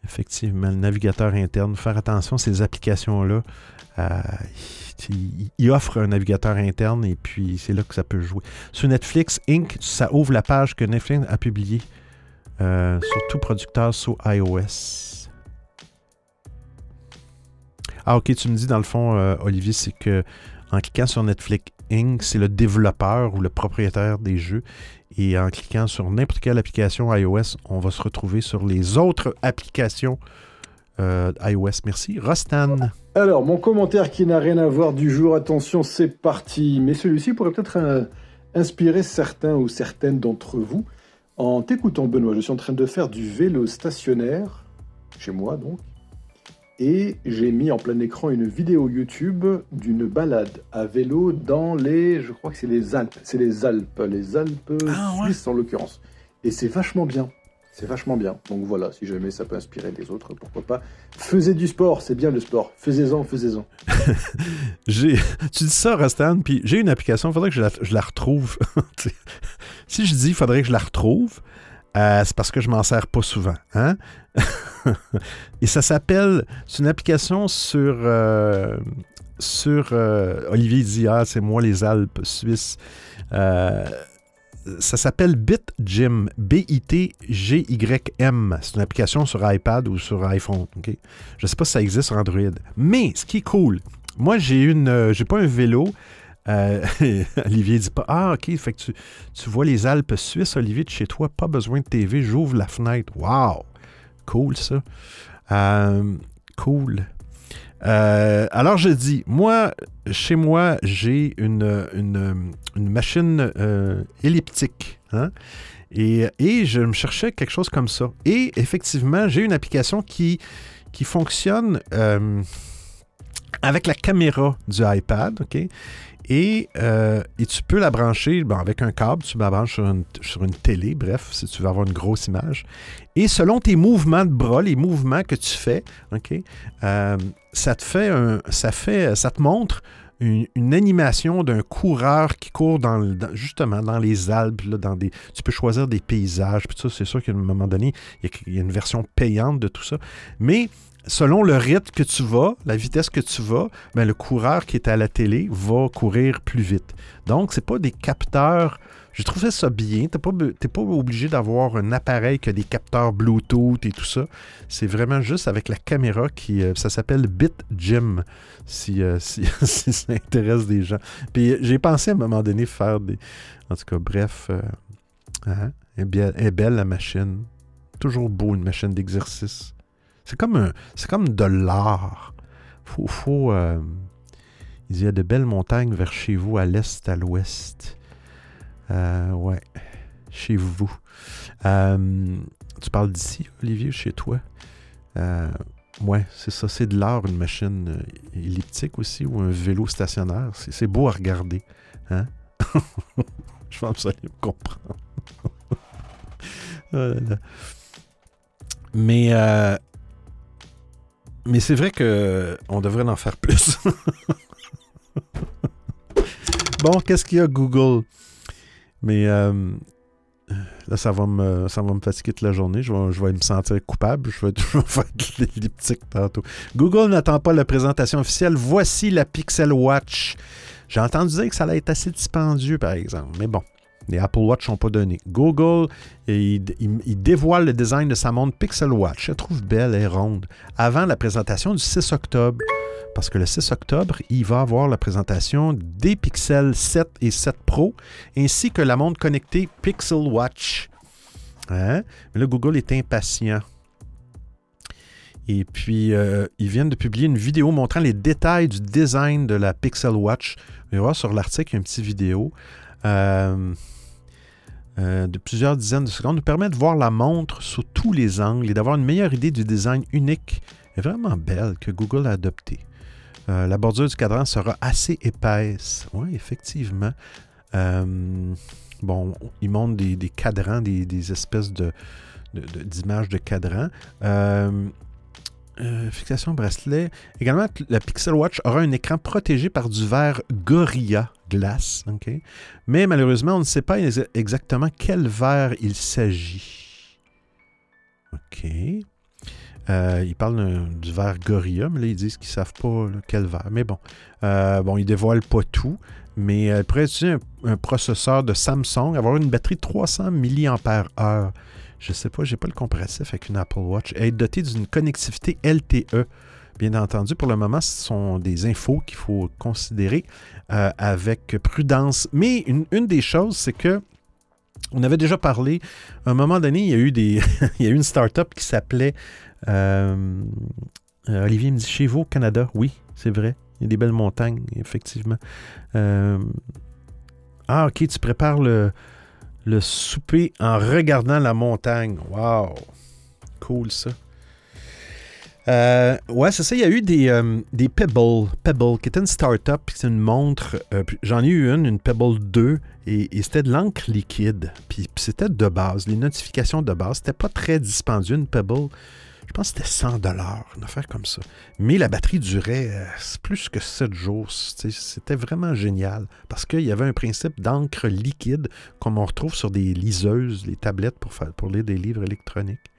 Effectivement, le navigateur interne. Faire attention, ces applications-là. euh, offrent un navigateur interne et puis c'est là que ça peut jouer. Sur Netflix Inc., ça ouvre la page que Netflix a publiée. euh, sur tout producteur sous iOS. Ah, ok, tu me dis dans le fond, euh, Olivier, c'est que en cliquant sur Netflix Inc., c'est le développeur ou le propriétaire des jeux. Et en cliquant sur n'importe quelle application iOS, on va se retrouver sur les autres applications euh, iOS. Merci. Rostan. Alors, mon commentaire qui n'a rien à voir du jour, attention, c'est parti. Mais celui-ci pourrait peut-être euh, inspirer certains ou certaines d'entre vous. En t'écoutant, Benoît, je suis en train de faire du vélo stationnaire, chez moi donc, et j'ai mis en plein écran une vidéo YouTube d'une balade à vélo dans les, je crois que c'est les Alpes, c'est les Alpes, les Alpes Ah, ouais. suisses en l'occurrence. Et c'est vachement bien. C'est vachement bien. Donc voilà, si jamais ça peut inspirer les autres, pourquoi pas. Faisez du sport, c'est bien le sport. Faisez-en, faisez-en. <laughs> J'ai, tu dis ça, Rostan, puis j'ai une application, il faudrait que je la, je la retrouve. <laughs> si je dis il faudrait que je la retrouve, euh, c'est parce que je m'en sers pas souvent. Hein? <laughs> Et ça s'appelle, c'est une application sur, euh, sur euh, Olivier dit, ah, c'est moi les Alpes suisses. Ça s'appelle BitGym, B-I-T-G-Y-M. C'est une application sur iPad ou sur iPhone. Je ne sais pas si ça existe sur Android. Mais ce qui est cool, moi j'ai une, j'ai pas un vélo. Euh, <laughs> Olivier dit pas Ah, ok, fait que tu, vois les Alpes suisses, Olivier, de chez toi, pas besoin de TV, j'ouvre la fenêtre. Wow! Cool ça. Euh, cool. Euh, alors je dis, moi, chez moi, j'ai une, machine elliptique. hein, Et, je me cherchais quelque chose comme ça. Et effectivement, j'ai une application qui, qui fonctionne avec la caméra du iPad, OK? Et, euh, et tu peux la brancher bon, avec un câble, tu la branches sur une, télé, bref, si tu veux avoir une grosse image. Et selon tes mouvements de bras, les mouvements que tu fais, OK, euh, ça te fait un, ça fait, ça te montre une, animation d'un coureur qui court dans, justement dans les Alpes, là, dans des, tu peux choisir des paysages, puis ça, c'est sûr qu'à un moment donné, il y, il y a une version payante de tout ça. Mais selon le rythme que tu vas, la vitesse que tu vas, ben, le coureur qui est à la télé va courir plus vite. Donc, c'est pas des capteurs. J'ai trouvé ça bien. Tu n'es pas, obligé d'avoir un appareil qui a des capteurs Bluetooth et tout ça. C'est vraiment juste avec la caméra qui. euh, ça s'appelle BitGym, si, euh, <laughs> si, si ça intéresse des gens. Puis euh, j'ai pensé à un moment donné faire des. En tout cas, bref. euh, hein, bien- elle est belle la machine. Toujours beau une machine d'exercice. C'est comme, un, comme de l'art. Faut, euh, il y a de belles montagnes vers chez vous, à l'est, à l'ouest. Euh, ouais, chez vous. Euh, tu parles d'ici, Olivier, chez toi? Ouais, c'est ça. C'est de l'art, une machine elliptique aussi, ou un vélo stationnaire. C'est, beau à regarder. Hein? <laughs> Je pense que vous allez me comprendre. <laughs> Mais euh, Mais c'est vrai que on devrait en faire plus. <laughs> bon, qu'est-ce qu'il y a Google? Mais euh, là, ça va, me, ça va me fatiguer toute la journée. Je vais, je vais me sentir coupable. Je vais, <laughs> vais faire de l'elliptique tantôt. Google n'attend pas la présentation officielle. Voici la Pixel Watch. J'ai entendu dire que ça allait être assez dispendieux, par exemple. Mais bon, les Apple Watch n'ont pas donné. Google, il, il, dévoile le design de sa montre Pixel Watch. Je trouve belle et ronde. Avant la présentation du 6 octobre. Parce que le 6 octobre, il va avoir la présentation des Pixel 7 et 7 Pro, ainsi que la montre connectée Pixel Watch. Hein? Mais là, Google est impatient. Et puis, euh, ils viennent de publier une vidéo montrant les détails du design de la Pixel Watch. Vous allez voir sur l'article, une petite vidéo. Euh, euh, de plusieurs dizaines de secondes nous permet de voir la montre sous tous les angles et d'avoir une meilleure idée du design unique et vraiment belle que Google a adopté. Euh, la bordure du cadran sera assez épaisse. Oui, effectivement. bon, ils montrent des, cadrans, des, espèces de, d'images de, cadrans. Fixation bracelet. Également, la Pixel Watch aura un écran protégé par du verre Gorilla glace. Mais malheureusement, on ne sait pas exactement quel verre il s'agit. OK. Euh, ils parlent du verre Gorilla, mais là, ils disent qu'ils ne savent pas quel verre. Mais bon, euh, bon, ils ne dévoilent pas tout. Mais elle pourrait utiliser un, processeur de Samsung, avoir une batterie de 300 mAh. Je sais pas, je n'ai pas le comparatif avec une Apple Watch. Et être doté d'une connectivité LTE. Bien entendu, pour le moment, ce sont des infos qu'il faut considérer euh, avec prudence. Mais une, des choses, c'est que on avait déjà parlé, à un moment donné, il y a eu, des <laughs> il y a eu une start-up qui s'appelait euh, euh, Olivier me dit chez vous Canada. Oui, c'est vrai. Il y a des belles montagnes, effectivement. ah, ok, tu prépares le, le souper en regardant la montagne. Wow! Cool ça. Euh, ouais, c'est ça. Il y a eu des, euh, des Pebble, Pebble, qui était une start-up, c'est une montre. Euh, j'en ai eu une, une Pebble 2, et, c'était de l'encre liquide. Puis, c'était de base, les notifications de base. C'était pas très dispendieux, une Pebble. Je pense que c'était 100 dollars, une affaire comme ça. Mais la batterie durait plus que 7 jours. C'était vraiment génial parce qu'il y avait un principe d'encre liquide comme on retrouve sur des liseuses, les tablettes pour, lire des livres électroniques.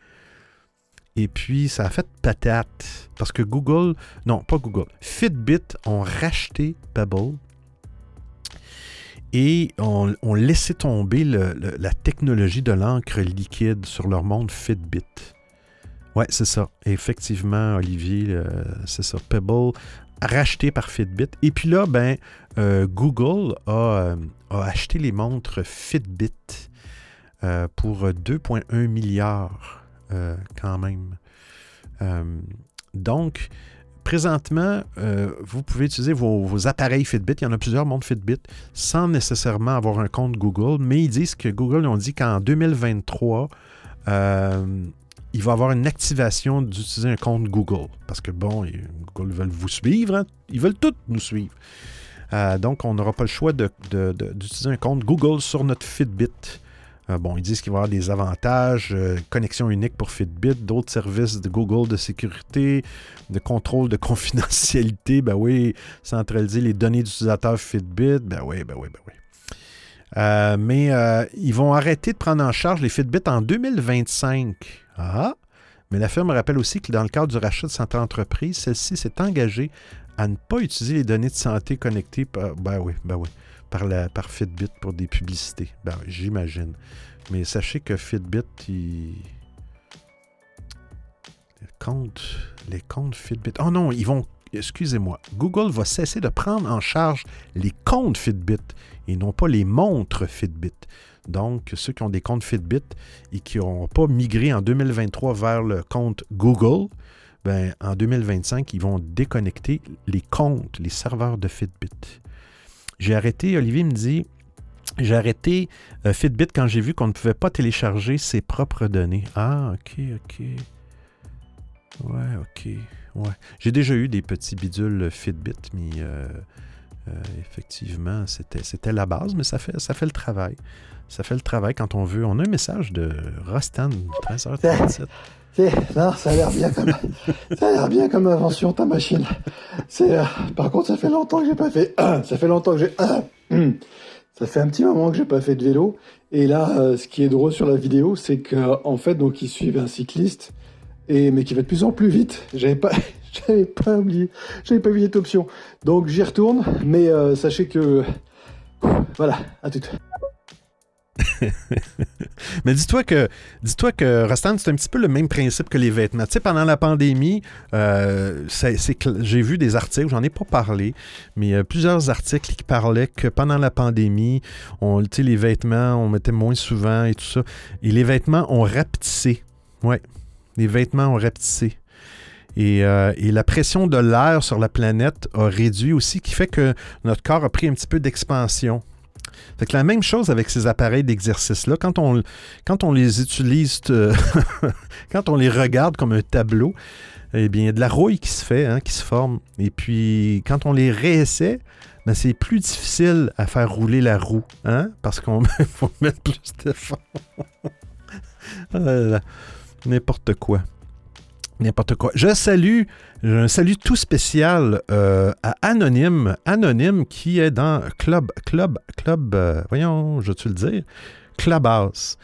Et puis, ça a fait patate. Parce que Google, non, pas Google, Fitbit ont racheté Pebble et ont, laissé tomber la technologie de l'encre liquide sur leur monde Fitbit. Ouais, c'est ça. effectivement, Olivier, c'est ça. Pebble racheté par Fitbit. Et puis là, ben, euh, Google euh, a, acheté les montres Fitbit euh, pour 2,1 milliards euh, quand même. Euh, donc, présentement, euh, vous pouvez utiliser vos, appareils Fitbit. Il y en a plusieurs montres Fitbit sans nécessairement avoir un compte Google, mais ils disent que Google ont dit qu'en 2023, il va avoir une activation d'utiliser un compte Google. Parce que bon, Google veulent vous suivre. Hein. Ils veulent tous nous suivre. donc, on n'aura pas le choix d'utiliser un compte Google sur notre Fitbit. Euh, bon, ils disent qu'il va y avoir des avantages, euh, connexion unique pour Fitbit, d'autres services de Google de sécurité, de contrôle de confidentialité, ben oui, centraliser les données d'utilisateurs Fitbit, ben oui, ben oui, ben oui. Euh, mais ils vont arrêter de prendre en charge les Fitbit en 2025. Ah! Mais la firme rappelle aussi que dans le cadre du rachat de cette entreprise, celle-ci s'est engagée à ne pas utiliser les données de santé connectées. Par, ben ben la, par Fitbit pour des publicités. Ben, j'imagine. Mais sachez que Fitbit, il... les comptes, les comptes Fitbit. Oh non, ils vont. Excusez-moi. Google va cesser de prendre en charge les comptes Fitbit et non pas les montres Fitbit. Donc, ceux qui ont des comptes Fitbit et qui n'ont pas migré en 2023 vers le compte Google, ben, en 2025, ils vont déconnecter les comptes, les serveurs de Fitbit. J'ai arrêté, Olivier me dit, j'ai arrêté euh, Fitbit quand j'ai vu qu'on ne pouvait pas télécharger ses propres données. Ah, ok, ok. Ouais, ok. Ouais. J'ai déjà eu des petits bidules Fitbit, mais euh, effectivement, c'était, c'était la base, mais ça fait, ça fait le travail. Ça fait le travail quand on veut. On a un message de Rostan, 13h37. <laughs> Non, ça a l'air bien comme ça a l'air bien comme invention ta machine. C'est par contre ça fait longtemps que j'ai pas fait <clears throat> ça fait longtemps que j'ai <clears throat> ça fait un petit moment que j'ai pas fait de vélo et là ce qui est drôle sur la vidéo c'est que en fait donc ils suivent un cycliste et mais qui va de plus en plus vite. J'avais pas <laughs> j'avais pas oublié j'avais pas oublié cette option. Donc j'y retourne mais sachez que voilà, à tout. <laughs> Mais dis-toi que, dis-toi que Rastan, c'est un petit peu le même principe que les vêtements. Tu sais, pendant la pandémie, euh, j'ai vu des articles, j'en ai pas parlé, mais euh, plusieurs articles qui parlaient que pendant la pandémie, on, les vêtements, on mettait moins souvent et tout ça. Et les vêtements ont rapetissé. Ouais, les vêtements ont rapetissé. Et, euh, et, la pression de l'air sur la planète a réduit aussi, qui fait que notre corps a pris un petit peu d'expansion. Fait que la même chose avec ces appareils d'exercice-là, quand on, quand on les utilise, euh, <laughs> quand on les regarde comme un tableau, eh bien, il y a de la rouille qui se fait, hein, qui se forme. Et puis, quand on les réessaie, ben, c'est plus difficile à faire rouler la roue, hein, parce qu'on <laughs> faut mettre plus d'efforts. <laughs> Ah n'importe quoi. N'importe quoi. Je salue, un salut tout spécial euh, à Anonyme. Anonyme qui est dans Club, Club, Club, euh, voyons, je tu le dire, Clubhouse.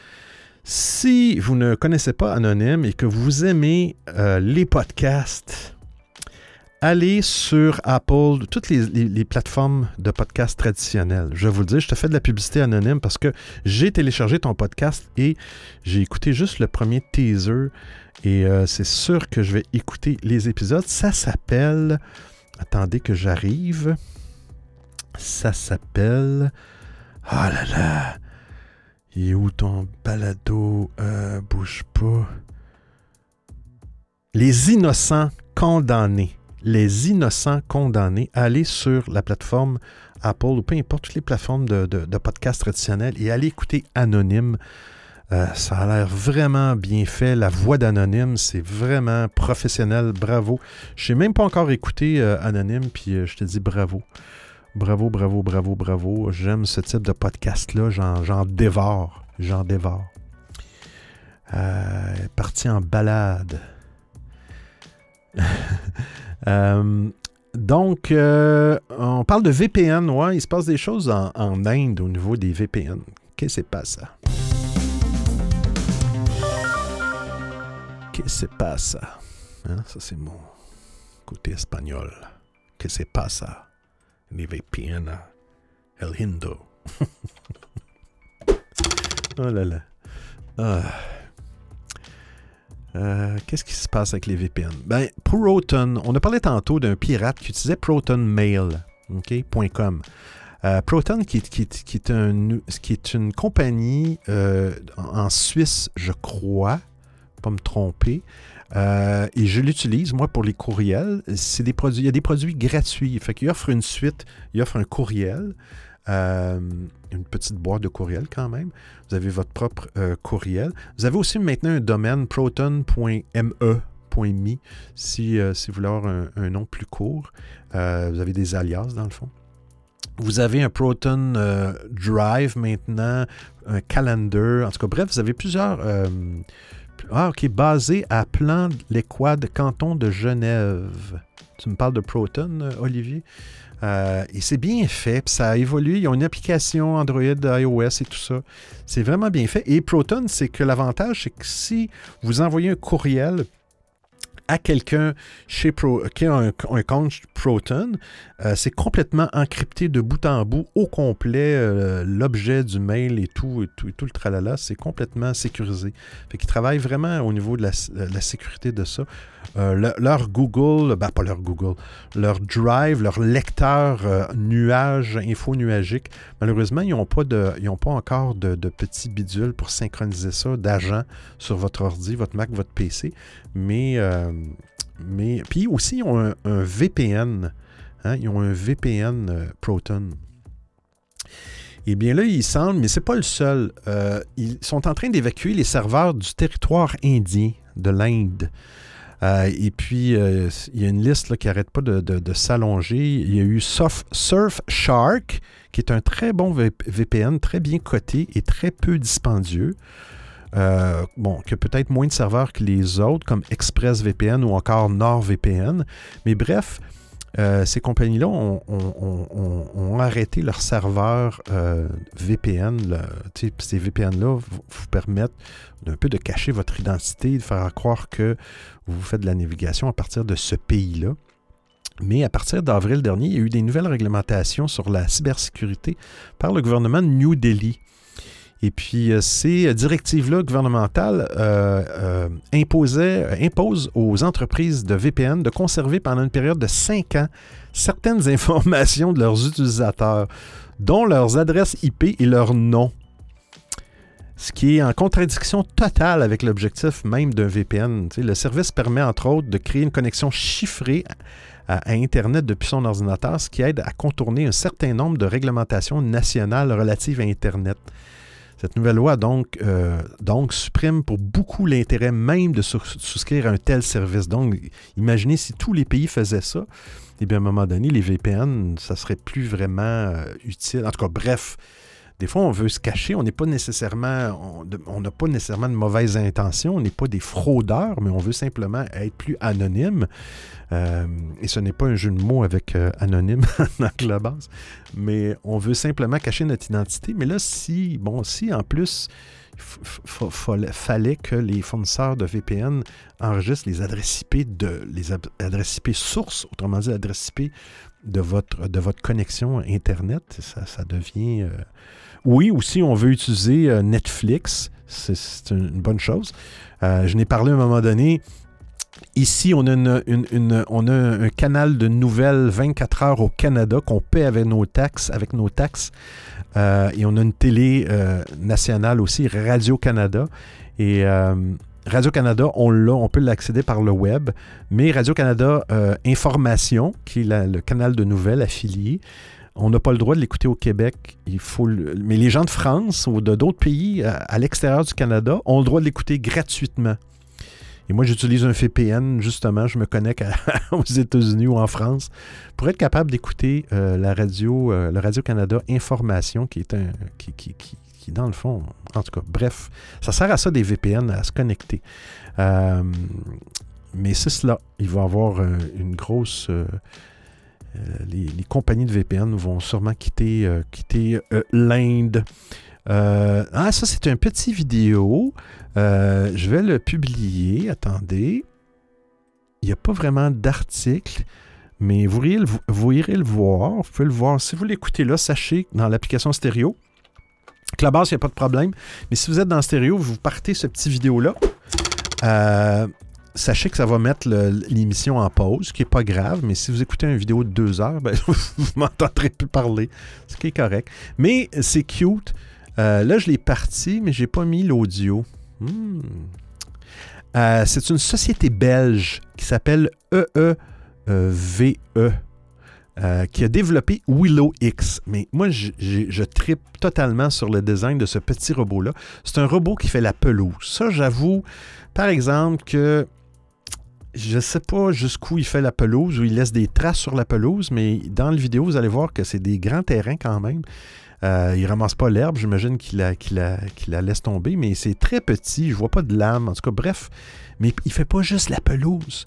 Si vous ne connaissez pas Anonyme et que vous aimez euh, les podcasts, allez sur Apple, toutes les, plateformes de podcasts traditionnelles. Je vous le dire, je te fais de la publicité anonyme parce que j'ai téléchargé ton podcast et j'ai écouté juste le premier teaser et euh, c'est sûr que je vais écouter les épisodes. Ça s'appelle. Attendez que j'arrive. Ça s'appelle. Ah là là. Il est où ton balado? Euh, bouge pas. Les innocents condamnés. Les innocents condamnés. Allez sur la plateforme Apple ou peu importe toutes les plateformes de, de podcasts traditionnels et allez écouter Anonyme. Euh, ça a l'air vraiment bien fait. La voix d'Anonyme, c'est vraiment professionnel. Bravo. Je n'ai même pas encore écouté euh, Anonyme, puis euh, je te dis bravo. Bravo, bravo, bravo, bravo. J'aime ce type de podcast-là. J'en dévore. J'en dévore. parti en balade. <laughs> donc, on parle de VPN. Ouais, il se passe des choses en, Inde au niveau des VPN. Qu'est-ce que c'est pas ça? ¿Qué se pasa? Hein? Ça, c'est mon côté espagnol. ¿Qué se pasa? Piena el hindo. <laughs> oh là là. Ah. Euh, Qu'est-ce qui se passe avec les VPN? Ben, Proton, on a parlé tantôt d'un pirate qui utilisait ProtonMail.com. Euh, Proton, qui, qui, qui, est un, qui, est une compagnie euh, en Suisse, je crois, pas me tromper. Euh, et je l'utilise, moi, pour les courriels. C'est des produits, il y a des produits gratuits. Fait qu'il offre une suite, il offre un courriel, euh, une petite boîte de courriel quand même. Vous avez votre propre euh, courriel. Vous avez aussi maintenant un domaine proton.me. Si, si vous voulez avoir un, un nom plus court, vous avez des alias dans le fond. Vous avez un Proton Drive maintenant, un Calendar. En tout cas, bref, vous avez plusieurs ah, OK, basé à Plan l'Équade, canton de Genève. Tu me parles de Proton, euh, Olivier? Euh, et c'est bien fait, puis ça a évolué. Ils ont une application Android, iOS et tout ça. C'est vraiment bien fait. Et Proton, c'est que l'avantage, c'est que si vous envoyez un courriel à quelqu'un chez qui a un, compte Proton, euh, c'est complètement encrypté de bout en bout, au complet, euh, l'objet du mail et tout, et tout, tout le tralala, c'est complètement sécurisé. Fait qu'ils travaillent vraiment au niveau de la, sécurité de ça. Euh, leur Google, ben pas leur Google, leur Drive, leur lecteur nuage, info nuagique, malheureusement, ils n'ont pas, pas encore de, petits bidules pour synchroniser ça d'agent sur votre ordi, votre Mac, votre PC. Mais, euh, mais puis aussi, ils ont un, VPN. Hein, ils ont un VPN euh, Proton. Eh bien là, il semble, mais ce n'est pas le seul. Euh, ils sont en train d'évacuer les serveurs du territoire indien de l'Inde. Euh, et puis, euh, il y a une liste qui n'arrête pas de, s'allonger. Il y a eu Surf, Surfshark, qui est un très bon VPN, très bien coté et très peu dispendieux. Euh, bon, qui a peut-être moins de serveurs que les autres, comme ExpressVPN ou encore NordVPN. Mais bref, euh, ces compagnies-là ont, arrêté leurs serveurs euh, VPN. Ces VPN-là vous, permettent d'un peu de cacher votre identité, de faire croire que vous faites de la navigation à partir de ce pays-là. Mais à partir d'avril dernier, il y a eu des nouvelles réglementations sur la cybersécurité par le gouvernement de New Delhi. Et puis, euh, ces directives-là gouvernementales euh, euh, imposent aux entreprises de VPN de conserver pendant une période de 5 ans certaines <laughs> informations de leurs utilisateurs, dont leurs adresses IP et leurs noms. Ce qui est en contradiction totale avec l'objectif même d'un VPN. Le service permet entre autres de créer une connexion chiffrée à Internet depuis son ordinateur, ce qui aide à contourner un certain nombre de réglementations nationales relatives à Internet. Cette nouvelle loi donc, euh, donc supprime pour beaucoup l'intérêt même de sous- souscrire à un tel service. Donc, imaginez si tous les pays faisaient ça, et bien à un moment donné, les VPN, ça serait plus vraiment euh, utile. En tout cas, bref, des fois, on veut se cacher. On n'est pas nécessairement, on n'a pas nécessairement de mauvaises intentions. On n'est pas des fraudeurs, mais on veut simplement être plus anonyme. Euh, et ce n'est pas un jeu de mots avec euh, anonyme <laughs> dans la base, mais on veut simplement cacher notre identité. Mais là, si, bon, si en plus, il fallait- que les fournisseurs de VPN enregistrent les adresses IP de les adresses IP sources, autrement dit, l'adresse IP de votre, de votre connexion Internet, ça, ça devient. euh, Oui, aussi, on veut utiliser euh, Netflix. C'est- une, bonne chose. Euh, je n'ai parlé à un moment donné. Ici, on a, un canal de nouvelles 24 heures au Canada qu'on paie avec nos taxes. Avec nos taxes. Euh, et on a une télé nationale aussi, Radio-Canada. Et Radio-Canada, on l'a, on peut l'accéder par le web. Mais Radio-Canada Information, qui est le canal de nouvelles affilié, on n'a pas le droit de l'écouter au Québec. Il faut mais les gens de France ou de d'autres pays à, à l'extérieur du Canada ont le droit de l'écouter gratuitement. Et moi, j'utilise un VPN, justement, je me connecte <laughs> aux États-Unis ou en France pour être capable d'écouter euh, la radio, euh, le Radio-Canada Information, qui est un. Dans le fond, en tout cas, bref, ça sert à ça des VPN, à se connecter. Euh, mais c'est cela. Il va y avoir euh, une grosse. Euh, les, compagnies de VPN vont sûrement quitter, euh, euh, l'Inde. Ah, ça, c'est un petit vidéo. Je vais le publier. Attendez. Il n'y a pas vraiment d'article, mais vous irez, le, vous irez le voir. Vous pouvez le voir. Si vous l'écoutez là, sachez dans l'application stéréo, que la base, il n'y a pas de problème. Mais si vous êtes dans stéréo, vous partez ce petit vidéo-là. Euh, sachez que ça va mettre l'émission en pause, ce qui n'est pas grave, mais si vous écoutez une vidéo de deux heures, ben, <laughs> vous m'entendrez plus parler, ce qui est correct. Mais c'est cute. Euh, là, je l'ai parti, mais j'ai pas mis l'audio. Hmm. Euh, c'est une société belge qui s'appelle E EEVE. euh, qui a développé Willow X. Mais moi, je, trippe totalement sur le design de ce petit robot-là. C'est un robot qui fait la pelouse. Ça, j'avoue, par exemple, que je ne sais pas jusqu'où il fait la pelouse, ou il laisse des traces sur la pelouse, mais dans la vidéo, vous allez voir que c'est des grands terrains quand même. Euh, il ramasse pas l'herbe, j'imagine qu'il la laisse tomber, mais c'est très petit, je vois pas de lame, en tout cas, bref. Mais il fait pas juste la pelouse.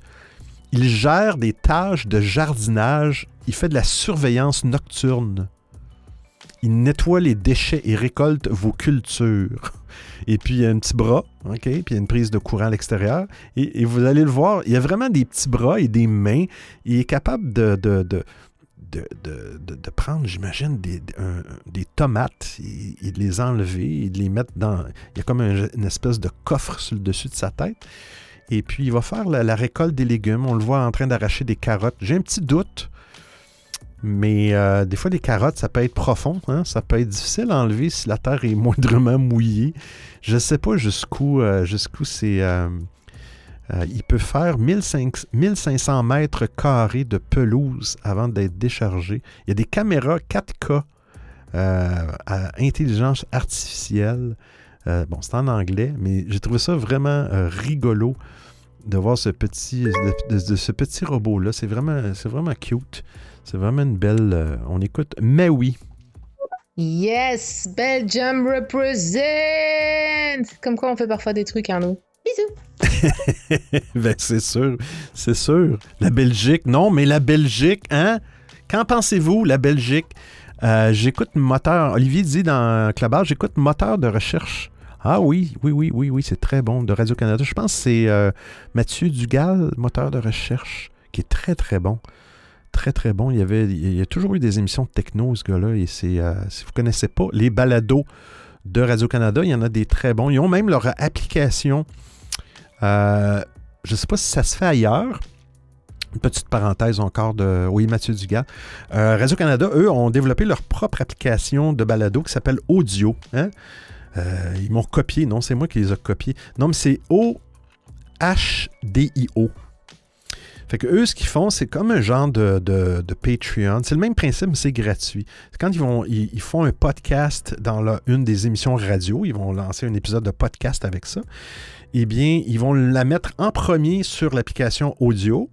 Il gère des tâches de jardinage, il fait de la surveillance nocturne. Il nettoie les déchets et récolte vos cultures. Et puis il y a un petit bras, OK? Puis il y a une prise de courant à l'extérieur. Et, vous allez le voir, il y a vraiment des petits bras et des mains. Il est capable de, de, de, de, de- prendre, j'imagine, des, des tomates et, de les enlever de les mettre dans. Il y a comme un- une espèce de coffre sur le dessus de sa tête. Et puis, il va faire la récolte des légumes. On le voit en train d'arracher des carottes. J'ai un petit doute, mais euh, des fois, les carottes, ça peut être profond. hein. Ça peut être difficile à enlever si la terre est <laughs> moindrement mouillée. Je ne sais pas jusqu'où euh, jusqu'où c'est. euh, il peut faire 1500 1500 mètres carrés de pelouse avant d'être déchargé. Il y a des caméras 4K euh, à intelligence artificielle. Bon, c'est en anglais, mais j'ai trouvé ça vraiment rigolo de voir ce petit, de, petit robot-là. C'est vraiment, c'est vraiment cute. C'est vraiment une belle. euh, on écoute. Mais oui. Yes, Belgium represent! Comme quoi on fait parfois des trucs, Arnaud. Bisous! <laughs> ben, c'est sûr. C'est sûr. La Belgique. Non, mais la Belgique, hein? Qu'en pensez-vous, la Belgique? Euh, j'écoute moteur. Olivier dit dans Clubhouse, j'écoute moteur de recherche. Ah oui, oui, oui, oui, oui, c'est très bon. De Radio-Canada. Je pense que c'est euh, Mathieu Dugal, moteur de recherche, qui est très, très bon. Très, très bon. Il y, avait, il y a toujours eu des émissions de techno, ce gars-là. Et c'est, euh, si vous ne connaissez pas les balados de Radio-Canada, il y en a des très bons. Ils ont même leur application. Euh, je ne sais pas si ça se fait ailleurs. Une petite parenthèse encore de. Oui, Mathieu Dugas. Euh, Radio-Canada, eux, ont développé leur propre application de balado qui s'appelle Audio. hein. Ils m'ont copié. Non, c'est moi qui les ai copiés. Non, mais c'est O-H-D-I-O. Fait que eux, ce qu'ils font, c'est comme un genre de, de- Patreon. C'est le même principe, mais c'est gratuit. Quand ils, vont, ils, font un podcast dans la- une des émissions radio, ils vont lancer un épisode de podcast avec ça, eh bien, ils vont la mettre en premier sur l'application audio.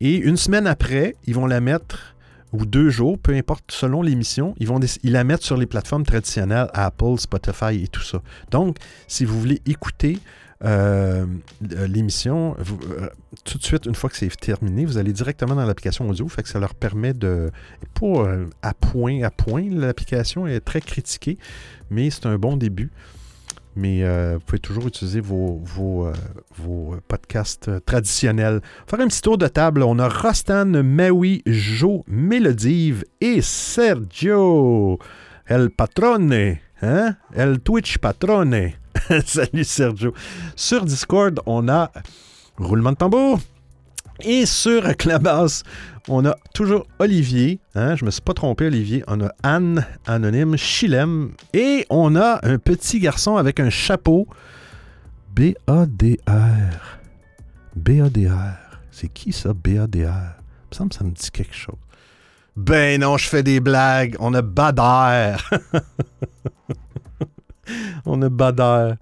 Et une semaine après, ils vont la mettre, ou deux jours, peu importe, selon l'émission, ils vont ils la mettre sur les plateformes traditionnelles, Apple, Spotify et tout ça. Donc, si vous voulez écouter euh, l'émission, euh, tout de suite, une fois que c'est terminé, vous allez directement dans l'application audio, fait que ça leur permet de... Pas euh, à point à point, l'application est très critiquée, mais c'est un bon début. Mais vous pouvez toujours utiliser vos, vos, vos podcasts traditionnels. Faire un petit tour de table. On a Rostan, Maui, Jo, Mélodive et Sergio. El Patrone. Hein? El Twitch Patrone. <laughs> Salut Sergio. Sur Discord, on a roulement de tambour. Et sur Clubhouse, on a toujours Olivier. Hein, je me suis pas trompé, Olivier. On a Anne, anonyme, Chilem. Et on a un petit garçon avec un chapeau. B-A-D-R. B-A-D-R. C'est qui ça, B-A-D-R? Il me semble que ça me dit quelque chose. Ben non, je fais des blagues. On a Bader. <laughs> <laughs> on a Bader.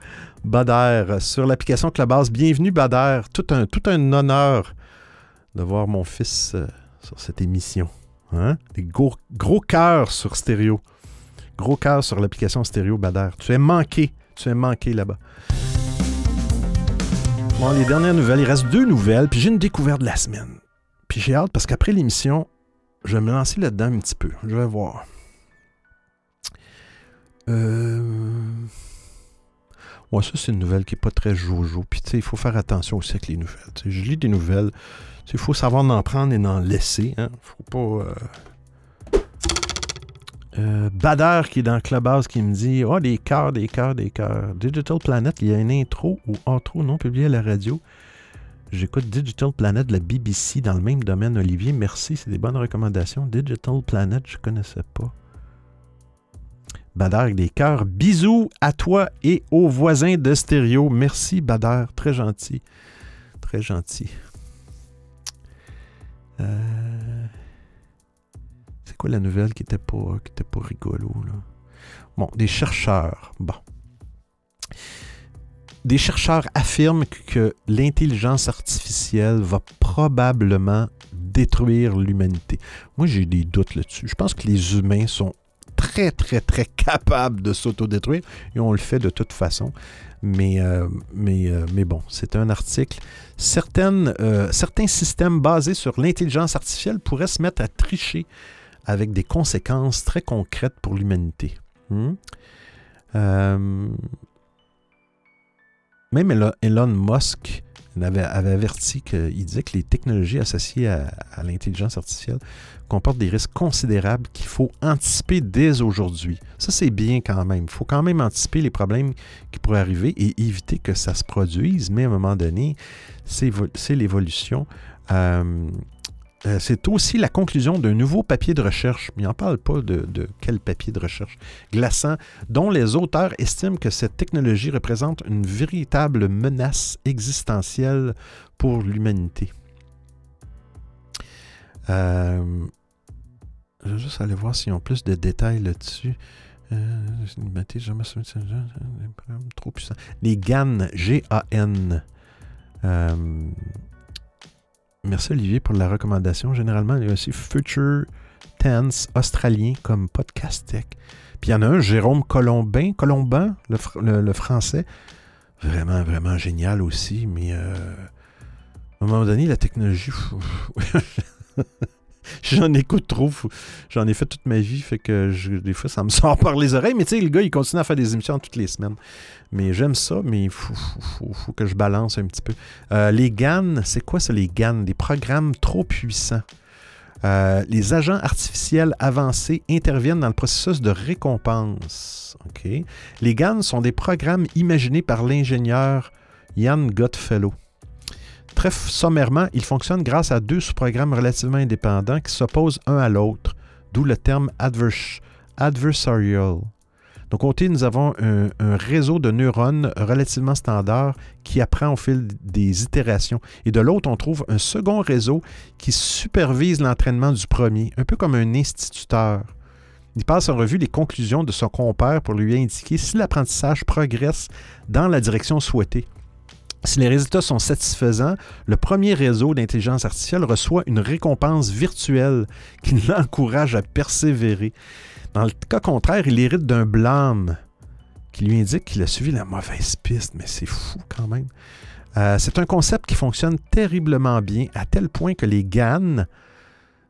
Bader sur l'application Clubhouse. Bienvenue, Bader. Tout un, tout un honneur de voir mon fils euh, sur cette émission. Hein? Des gros, gros cœurs sur stéréo. Gros cœur sur l'application stéréo Bader. Tu es manqué. Tu es manqué là-bas. Bon, les dernières nouvelles, il reste deux nouvelles, puis j'ai une découverte de la semaine. Puis j'ai hâte parce qu'après l'émission, je vais me lancer là-dedans un petit peu. Je vais voir. Euh... Ouais, ça, c'est une nouvelle qui n'est pas très jojo. Puis, tu sais, il faut faire attention aussi avec les nouvelles. Je lis des nouvelles. Il faut savoir en prendre et en laisser. Hein. faut pas. euh, euh, Bader qui est dans Clubhouse qui me dit Oh, des cœurs, des cœurs, des cœurs. Digital Planet, il y a une intro ou outro non publié à la radio. J'écoute Digital Planet de la BBC dans le même domaine, Olivier. Merci, c'est des bonnes recommandations. Digital Planet, je connaissais pas. Bader avec des cœurs. Bisous à toi et aux voisins de stéréo. Merci, Bader. Très gentil. Très gentil. Euh, C'est quoi la nouvelle qui était pas, rigolo, là? Bon, des chercheurs. Bon. Des chercheurs affirment que l'intelligence artificielle va probablement détruire l'humanité. Moi, j'ai des doutes là-dessus. Je pense que les humains sont très, très, très capables de s'autodétruire et on le fait de toute façon. Mais, euh, mais, euh, mais bon, c'est un article. Certaines, euh, certains systèmes basés sur l'intelligence artificielle pourraient se mettre à tricher avec des conséquences très concrètes pour l'humanité. Hmm? Même Elo- Elon Musk avait, avait averti qu'il disait que les technologies associées à, l'intelligence artificielle comportent des risques considérables qu'il faut anticiper dès aujourd'hui. Ça, c'est bien quand même. Il faut quand même anticiper les problèmes qui pourraient arriver et éviter que ça se produise, mais à un moment donné, c'est l'évolution. Euh, euh, c'est aussi la conclusion d'un nouveau papier de recherche. Il n'en parle pas de, quel papier de recherche glaçant, dont les auteurs estiment que cette technologie représente une véritable menace existentielle pour l'humanité. Euh, je vais juste aller voir s'ils ont plus de détails là-dessus. Euh, trop puissant. Les GAN, G-A-N. Merci Olivier pour la recommandation. Généralement, il y a aussi Future Tense australien comme podcast tech. Puis il y en a un, Jérôme Colombin, Colombin, le, fr- le- le français. Vraiment, vraiment génial aussi. Mais euh, à un moment donné, la technologie. <laughs> <laughs> J'en écoute trop. J'en ai fait toute ma vie. Fait que des fois, ça me <laughs> sort par les oreilles. Mais tu sais, le gars, il continue à faire des émissions toutes les semaines. Mais j'aime ça, mais il faut, que je balance un petit peu. Euh, les GAN, c'est quoi ça, les GAN? Des programmes trop puissants. Euh, les agents artificiels avancés interviennent dans le processus de récompense. OK? Les GAN sont des programmes imaginés par l'ingénieur Ian Goodfellow. Très sommairement, ils fonctionnent grâce à deux sous-programmes relativement indépendants qui s'opposent un à l'autre, d'où le terme advers- adversarial. Donc, côté, nous avons un réseau de neurones relativement standard qui apprend au fil des itérations. Et de l'autre, on trouve un second réseau qui supervise l'entraînement du premier, un peu comme un instituteur. Il passe en revue les conclusions de son compère pour lui indiquer si l'apprentissage progresse dans la direction souhaitée. Si les résultats sont satisfaisants, le premier réseau d'intelligence artificielle reçoit une récompense virtuelle qui <laughs> l'encourage à persévérer. Dans le cas contraire, il hérite d'un blâme qui lui indique qu'il a suivi la mauvaise piste, mais c'est fou quand même. Euh, c'est un concept qui fonctionne terriblement bien, à tel point que les GAN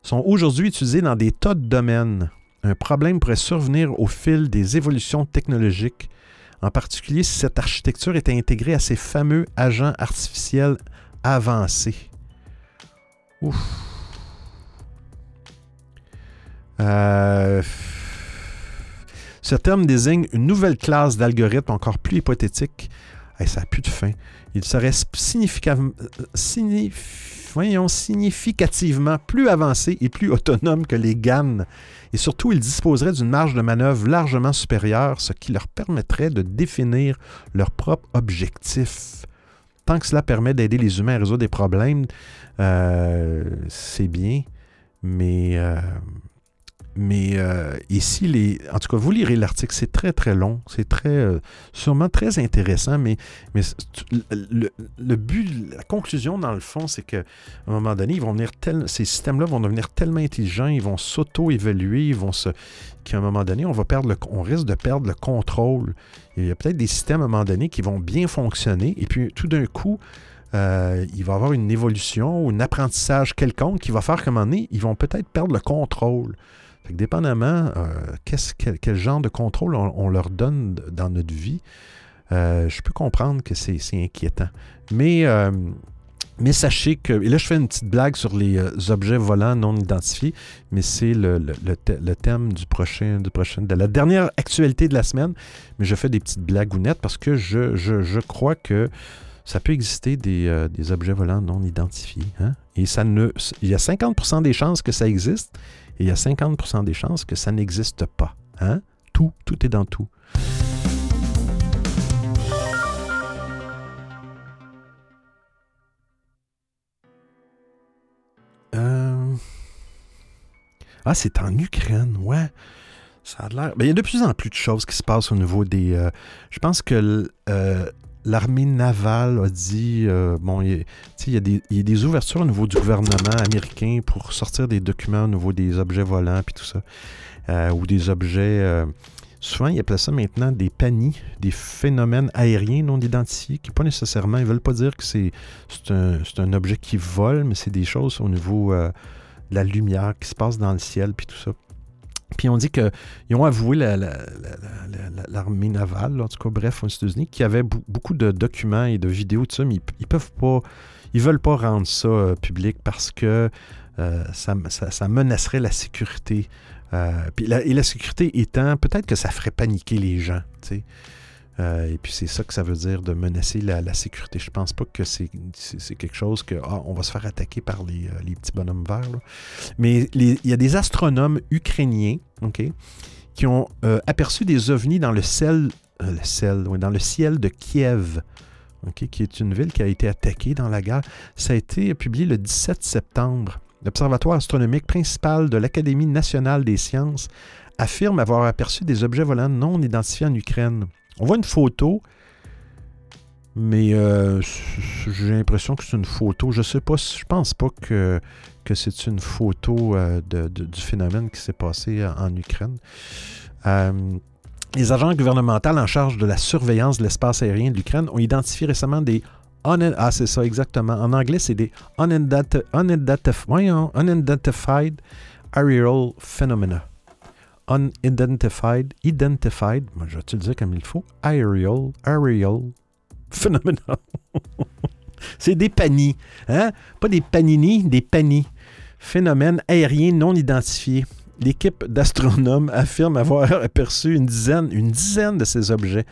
sont aujourd'hui utilisés dans des tas de domaines. Un problème pourrait survenir au fil des évolutions technologiques, en particulier si cette architecture était intégrée à ces fameux agents artificiels avancés. Euh, ce terme désigne une nouvelle classe d'algorithmes encore plus hypothétique. Ça n'a plus de fin. Il serait significa- signif- voyons, significativement plus avancé et plus autonome que les GAN. Et surtout, ils disposeraient d'une marge de manœuvre largement supérieure, ce qui leur permettrait de définir leurs propres objectifs. Tant que cela permet d'aider les humains à résoudre des problèmes, euh, c'est bien. Mais, euh, mais euh, ici, les, en tout cas, vous lirez l'article, c'est très très long, c'est très euh, sûrement très intéressant, mais, mais le, le- but, la conclusion dans le fond, c'est qu'à un moment donné, ils vont tel, ces systèmes-là vont devenir tellement intelligents, ils vont s'auto-évaluer, ils vont se, qu'à un moment donné, on va perdre le, on risque de perdre le contrôle. Il y a peut-être des systèmes à un moment donné qui vont bien fonctionner, et puis tout d'un coup, euh, il va y avoir une évolution ou un apprentissage quelconque qui va faire qu'à un moment donné, ils vont peut-être perdre le contrôle. Fait que dépendamment euh, quel, genre de contrôle on, leur donne dans notre vie, euh, je peux comprendre que c'est inquiétant. Mais, euh, mais sachez que, et là je fais une petite blague sur les objets volants non identifiés, mais c'est le, le- le thème du prochain, du prochain, de la dernière actualité de la semaine. Mais je fais des petites blagounettes parce que je, je, je crois que ça peut exister des, euh, des objets volants non identifiés. hein? Et ça ne, il y a 50% des chances que ça existe et il y a 50% des chances que ça n'existe pas. Hein? Tout, tout est dans tout. Euh, Ah, c'est en Ukraine, ouais. Ça a l'air. Ben, il y a de plus en plus de choses qui se passent au niveau des. euh, je pense que l'armée navale a dit. bon, il y, a, des- ouvertures au niveau du gouvernement américain pour sortir des documents au niveau des objets volants puis tout ça. Euh, ou des objets. euh, souvent, ils appellent ça maintenant des PANI, des phénomènes aériens non identifiés, qui pas nécessairement. Ils veulent pas dire que c'est un, un objet qui vole, mais c'est des choses au niveau euh, de la lumière qui se passe dans le ciel puis tout ça. Puis on dit qu'ils ont avoué la- la- la- la- la- l'armée navale, en tout cas, bref, aux États-Unis, qui avait bou- beaucoup de documents et de vidéos, tout ça, mais ils, ils peuvent pas, ils veulent pas rendre ça euh, public parce que euh, ça, ça- menacerait la sécurité. Euh, et la sécurité étant, peut-être que ça ferait paniquer les gens, tu sais. Euh, et puis c'est ça que ça veut dire de menacer la, sécurité. Je pense pas que c'est, quelque chose que ah, on va se faire attaquer par les, euh, petits bonhommes verts. Mais il y a des astronomes ukrainiens, qui ont euh, aperçu des ovnis dans le ciel, dans le ciel de Kiev, qui est une ville qui a été attaquée dans la guerre. Ça a été publié le 17 septembre. L'observatoire astronomique principal de l'Académie nationale des sciences affirme avoir aperçu des objets volants non identifiés en Ukraine. On voit une photo Mais euh, j'ai l'impression que c'est une photo. Je sais pas, je pense pas que, c'est une photo euh, du phénomène qui s'est passé en, en Ukraine. Euh, les agents gouvernementaux en charge de la surveillance de l'espace aérien de l'Ukraine ont identifié récemment des ah, c'est ça, exactement. En anglais, c'est des unidentified aerial phenomena. Unidentified, identified, moi, je vais te le dire comme il faut, aerial, aerial phenomena. <laughs> c'est des panis, hein? Pas des panini, des panis. Phénomènes aériens non identifiés. L'équipe d'astronomes affirme avoir <laughs> aperçu une dizaine, une dizaine de ces objets.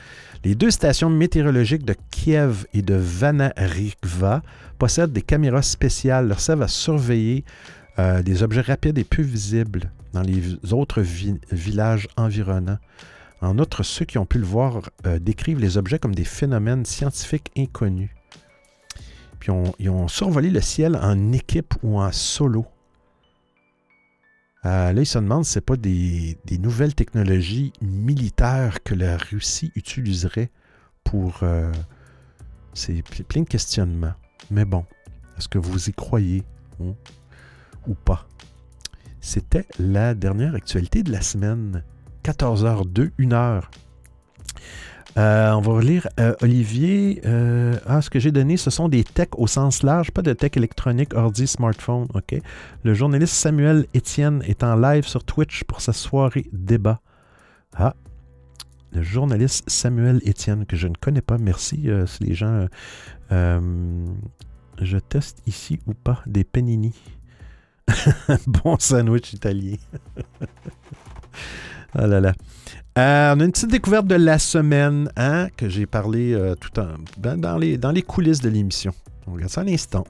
Les deux stations météorologiques de Kiev et de Vanarikva possèdent des caméras spéciales leur servent à surveiller euh, des objets rapides et peu visibles dans les autres vi- villages environnants. En outre, ceux qui ont pu le voir euh, décrivent les objets comme des phénomènes scientifiques inconnus. Puis ils ont survolé le ciel en équipe ou en solo. Euh, là, ils se demandent si ce n'est pas des, nouvelles technologies militaires que la Russie utiliserait pour... euh, c'est ple- plein de questionnements. Mais bon, est-ce que vous y croyez hein, ou pas? C'était la dernière actualité de la semaine. 14h02, 1h. Euh, on va relire euh, Olivier. euh, ah, ce que j'ai donné, ce sont des techs au sens large, pas de tech électronique, ordi, smartphone. OK. Le journaliste Samuel Etienne est en live sur Twitch pour sa soirée débat. Ah. Le journaliste Samuel Etienne, que je ne connais pas. Merci si les gens. je teste ici ou pas des panini. <laughs> bon sandwich italien. <laughs> ah là là. Euh, on a une petite découverte de la semaine, hein, que j'ai parlé euh, tout en, dans, les, dans les coulisses de l'émission. On regarde ça un instant.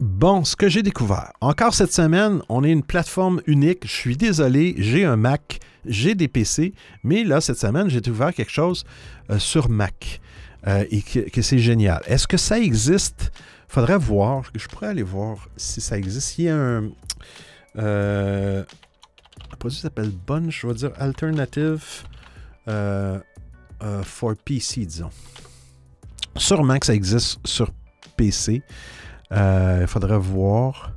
Bon, ce que j'ai découvert. Encore cette semaine, on est une plateforme unique. Je suis désolé, j'ai un Mac, j'ai des PC, mais là, cette semaine, j'ai découvert quelque chose euh, sur Mac euh, et que, c'est génial. Est-ce que ça existe? faudrait voir. Je pourrais aller voir si ça existe. Il y a un. Euh, un s'appelle Bunch, je vais dire Alternative euh, for PC, disons. Sûrement que ça existe sur PC. Euh, Il faudrait voir.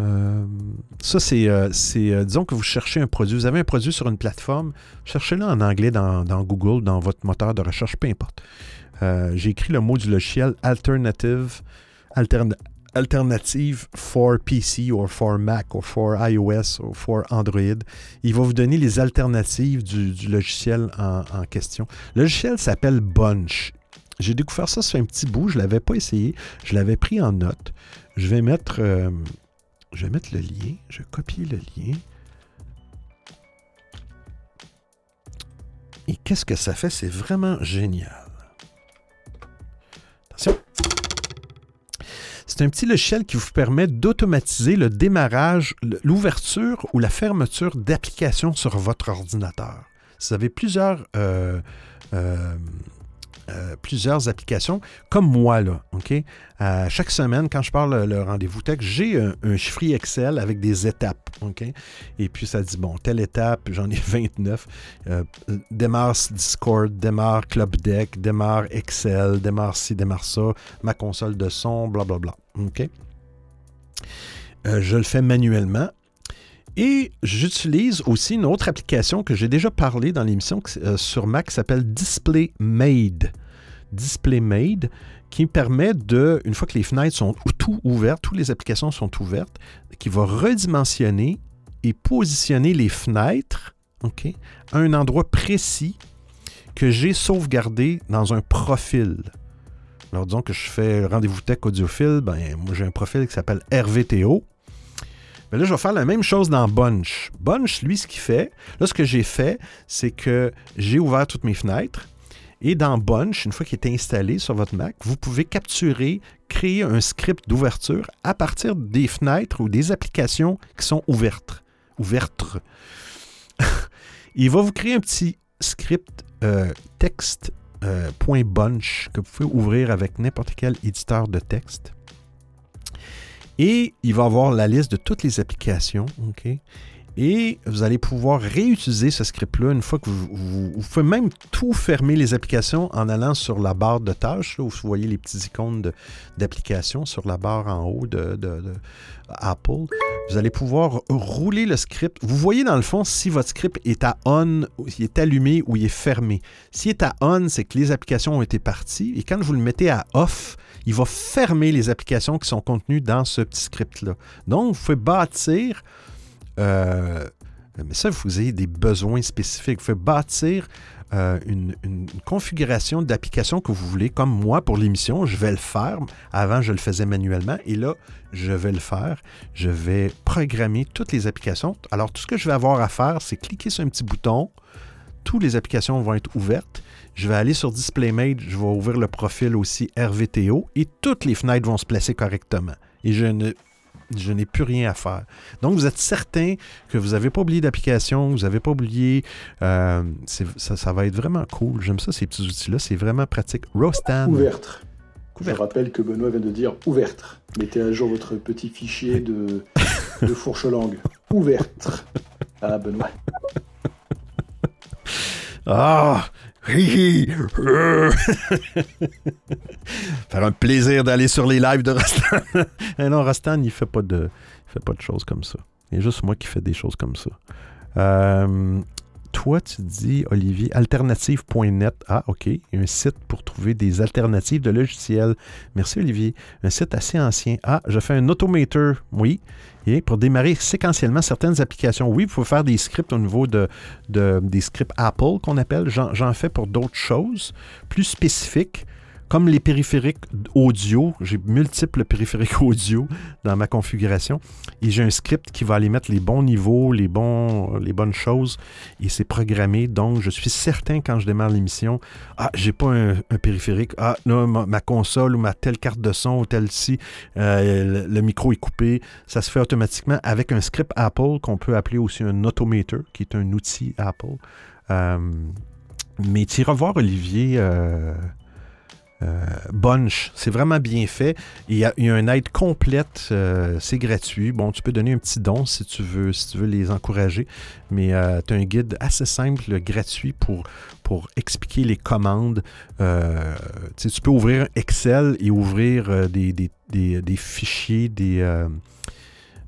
Euh, ça, c'est, euh, disons que vous cherchez un produit. Vous avez un produit sur une plateforme, cherchez-le en anglais dans, Google, dans votre moteur de recherche, peu importe. J'ai écrit le mot du logiciel alternative, altern- alternative for PC or for Mac or for iOS or for Android. Il va vous donner les alternatives du, du logiciel en, en question. Le logiciel s'appelle Bunch. J'ai découvert ça sur un petit bout, je ne l'avais pas essayé, je l'avais pris en note. Je vais mettre, euh, je vais mettre le lien, je vais copier le lien. Et qu'est-ce que ça fait? C'est vraiment génial. Attention. C'est un petit logiciel qui vous permet d'automatiser le démarrage, l'ouverture ou la fermeture d'applications sur votre ordinateur. Si vous avez plusieurs, euh, euh, euh, plusieurs applications, comme moi, là, OK? Euh, chaque semaine, quand je parle le rendez-vous tech, j'ai un, un chiffrier Excel avec des étapes, OK? Et puis, ça dit, bon, telle étape, j'en ai <laughs> 29. Euh, démarre Discord, démarre Club Deck, démarre Excel, démarre ci, démarre ça, ma console de son, blablabla, OK? Euh, je le fais manuellement. Et j'utilise aussi une autre application que j'ai déjà parlé dans l'émission euh, sur Mac qui s'appelle DisplayMade. DisplayMade qui permet de, une fois que les fenêtres sont tout ouvertes, toutes les applications sont ouvertes, qui va redimensionner et positionner les fenêtres à un endroit précis que j'ai sauvegardé dans un profil. Alors disons que je fais rendez-vous tech audiophile, ben moi j'ai un profil qui s'appelle RVTO. Mais là, je vais faire la même chose dans Bunch. Bunch, lui, ce qu'il fait, là, ce que j'ai fait, c'est que j'ai ouvert toutes mes fenêtres. Et dans Bunch, une fois qu'il est installé sur votre Mac, vous pouvez capturer, créer un script d'ouverture à partir des fenêtres ou des applications qui sont ouvertes. Ouvertes. <laughs> Il va vous créer un petit script euh, euh, que vous pouvez ouvrir avec n'importe quel éditeur de texte. Et il va avoir la liste de toutes les applications. Et vous allez pouvoir réutiliser ce script-là une fois que vous, vous, pouvez même tout fermer les applications en allant sur la barre de tâches, où vous voyez les petits icônes d'applications sur la barre en haut de, de, de, Apple. Vous allez pouvoir rouler le script. Vous voyez dans le fond si votre script est à on, il est allumé ou il est fermé. S'il est à on, c'est que les applications ont été parties. Et quand vous le mettez à off, il va fermer les applications qui sont contenues dans ce petit script-là. Donc, vous pouvez bâtir euh, mais ça, vous avez des besoins spécifiques. Vous pouvez bâtir euh, une, configuration d'application que vous voulez, comme moi pour l'émission, je vais le faire. Avant, je le faisais manuellement et là, je vais le faire. Je vais programmer toutes les applications. Alors, tout ce que je vais avoir à faire, c'est cliquer sur un petit bouton. Toutes les applications vont être ouvertes. Je vais aller sur DisplayMate, je vais ouvrir le profil aussi RVTO et toutes les fenêtres vont se placer correctement. Et je ne je n'ai plus rien à faire. Donc, vous êtes certain que vous n'avez pas oublié d'application, vous n'avez pas oublié. Euh, ça, ça, va être vraiment cool. J'aime ça, ces petits outils-là. C'est vraiment pratique. Rostan. Ouverte. Je rappelle que Benoît vient de dire ouverte. Mettez à jour votre petit fichier de, <laughs> de fourche langue. Ouverte. Ah, Benoît. Ah, <laughs> Faire un plaisir d'aller sur les lives de Rastan. <laughs> Eh non, Rastan, il fait pas de, fait pas de choses comme ça. Il y a juste moi qui fais des choses comme ça. Euh, toi, tu dis, Olivier, alternative.net. Ah, OK. Un site pour trouver des alternatives de logiciels. Merci, Olivier. Un site assez ancien. Ah, je fais un automator. Oui. Et pour démarrer séquentiellement certaines applications. Oui, vous pouvez faire des scripts au niveau de des scripts Apple qu'on appelle. J'en fais pour d'autres choses plus spécifiques comme les périphériques audio, j'ai multiples périphériques <laughs> audio dans ma configuration et j'ai un script qui va aller mettre les bons niveaux, les, bons, les bonnes choses et c'est programmé. Donc, je suis certain quand je démarre l'émission, ah, j'ai pas un, périphérique, ah, non, ma, console ou ma telle carte de son ou telle ci, euh, le, micro est coupé. Ça se fait automatiquement avec un script Apple qu'on peut appeler aussi un automator, qui est un outil Apple. Euh, mais tu iras voir Olivier. Euh, euh, Bunch, c'est vraiment bien fait. Il y a, il y aide complète, euh, c'est gratuit. Bon, tu peux donner un petit don si tu veux, si tu veux les encourager, mais euh, tu as un guide assez simple, gratuit pour, expliquer les commandes. tu peux ouvrir Excel et ouvrir des fichiers, des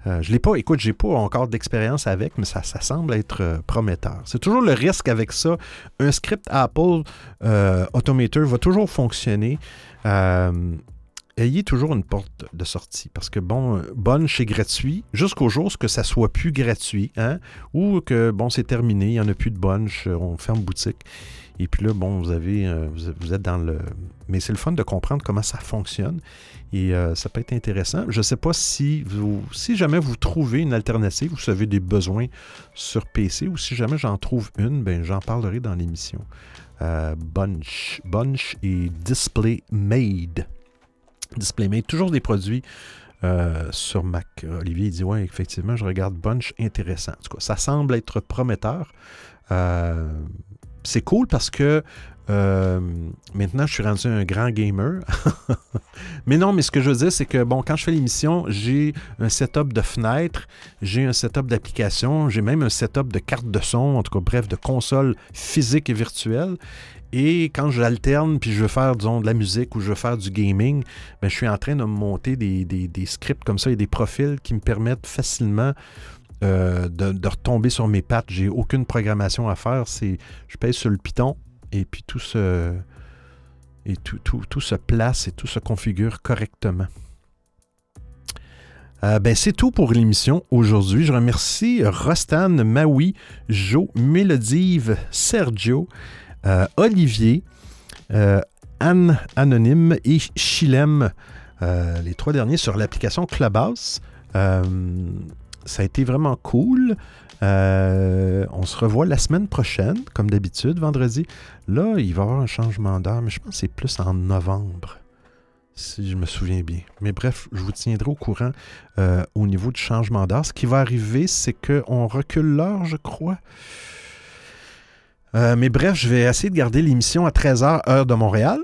euh, je l'ai pas, écoute, j'ai pas encore d'expérience avec, mais ça, semble être euh, prometteur. C'est toujours le risque avec ça. Un script Apple euh, Automator va toujours fonctionner. ayez toujours une porte de sortie. Parce que, bon, Bunch est gratuit jusqu'au jour que ça soit plus gratuit. Hein, ou que, bon, c'est terminé, il n'y en a plus de Bunch, on ferme boutique. Et puis là, bon, vous avez, vous êtes dans le. Mais c'est le fun de comprendre comment ça fonctionne. Et euh, ça peut être intéressant. Je ne sais pas si vous, si jamais vous trouvez une alternative, vous avez des besoins sur PC, ou si jamais j'en trouve une, ben j'en parlerai dans l'émission. Euh, Bunch, Bunch et Display Made. Display Made, toujours des produits euh, sur Mac. Olivier dit ouais, effectivement, je regarde Bunch intéressant. En tout cas, ça semble être prometteur. C'est cool parce que euh, maintenant, je suis rendu un grand gamer. <laughs> mais non, mais ce que je veux dire, c'est que bon, quand je fais l'émission, j'ai un setup de fenêtre, j'ai un setup d'application, j'ai même un setup de carte de son, en tout cas, bref, de console physique et virtuelle. Et quand j'alterne, puis je veux faire, disons, de la musique ou je veux faire du gaming, ben, je suis en train de monter des, scripts comme ça et des profils qui me permettent facilement euh, de, de, retomber sur mes pattes. J'ai aucune programmation à faire. Je pèse sur le piton, et puis tout se, et tout, se place et tout se configure correctement. Euh, ben, c'est tout pour l'émission aujourd'hui. Je remercie Rostan, Maui, Jo, Mélodive, Sergio, euh, Olivier, Anne Anonyme et Chilem, les trois derniers sur l'application Clubhouse. Ça a été vraiment cool. Euh, on se revoit la semaine prochaine, comme d'habitude, vendredi. Là, il va y avoir un changement d'heure, mais je pense que c'est plus en novembre, si je me souviens bien. Mais bref, je vous tiendrai au courant euh, au niveau du changement d'heure. Ce qui va arriver, c'est qu'on recule l'heure, je crois. Euh, mais bref, je vais essayer de garder l'émission à 13h, heure de Montréal.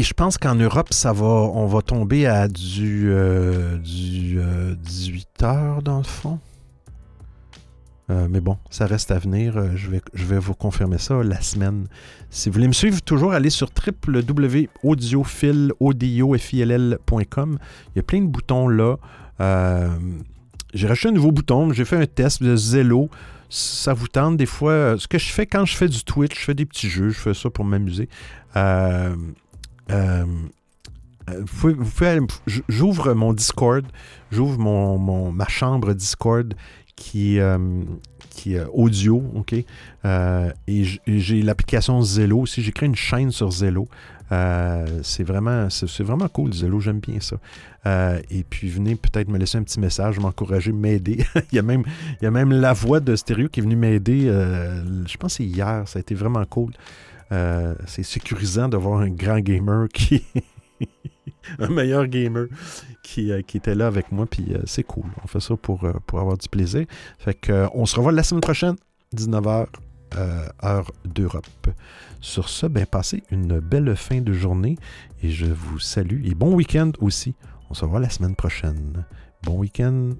Et je pense qu'en Europe, ça va, on va tomber à du, euh, du 18 heures dans le fond. Euh, mais bon, ça reste à venir. Euh, je, vais, je vais vous confirmer ça la semaine. Si vous voulez me suivre, toujours allez sur www.audiophile.com. Il y a plein de boutons là. Euh, j'ai rajouté un nouveau bouton. J'ai fait un test de Zello. Ça vous tente des fois. Ce que je fais quand je fais du Twitch, je fais des petits jeux. Je fais ça pour m'amuser. Vous pouvez, j'ouvre mon Discord, j'ouvre mon, ma chambre Discord qui, euh, qui est audio, OK? Euh, et j'ai l'application Zello aussi. J'ai créé une chaîne sur Zello. Euh, c'est vraiment, vraiment cool, Zello, j'aime bien ça. et puis venez peut-être me laisser un petit message, m'encourager, m'aider. <laughs> il, y a même, il y a même la voix de Stéréo qui est venue m'aider, je pense c'est hier, ça a été vraiment cool. C'est sécurisant d'avoir un grand gamer qui, <laughs> un meilleur gamer qui, euh, qui, était là avec moi. Puis euh, c'est cool. On fait ça pour, euh, pour avoir du plaisir. Fait que, on se revoit la semaine prochaine, 19h, heure d'Europe. Sur ce, ben, passez une belle fin de journée et je vous salue. Et bon week-end aussi. On se revoit la semaine prochaine. Bon week-end.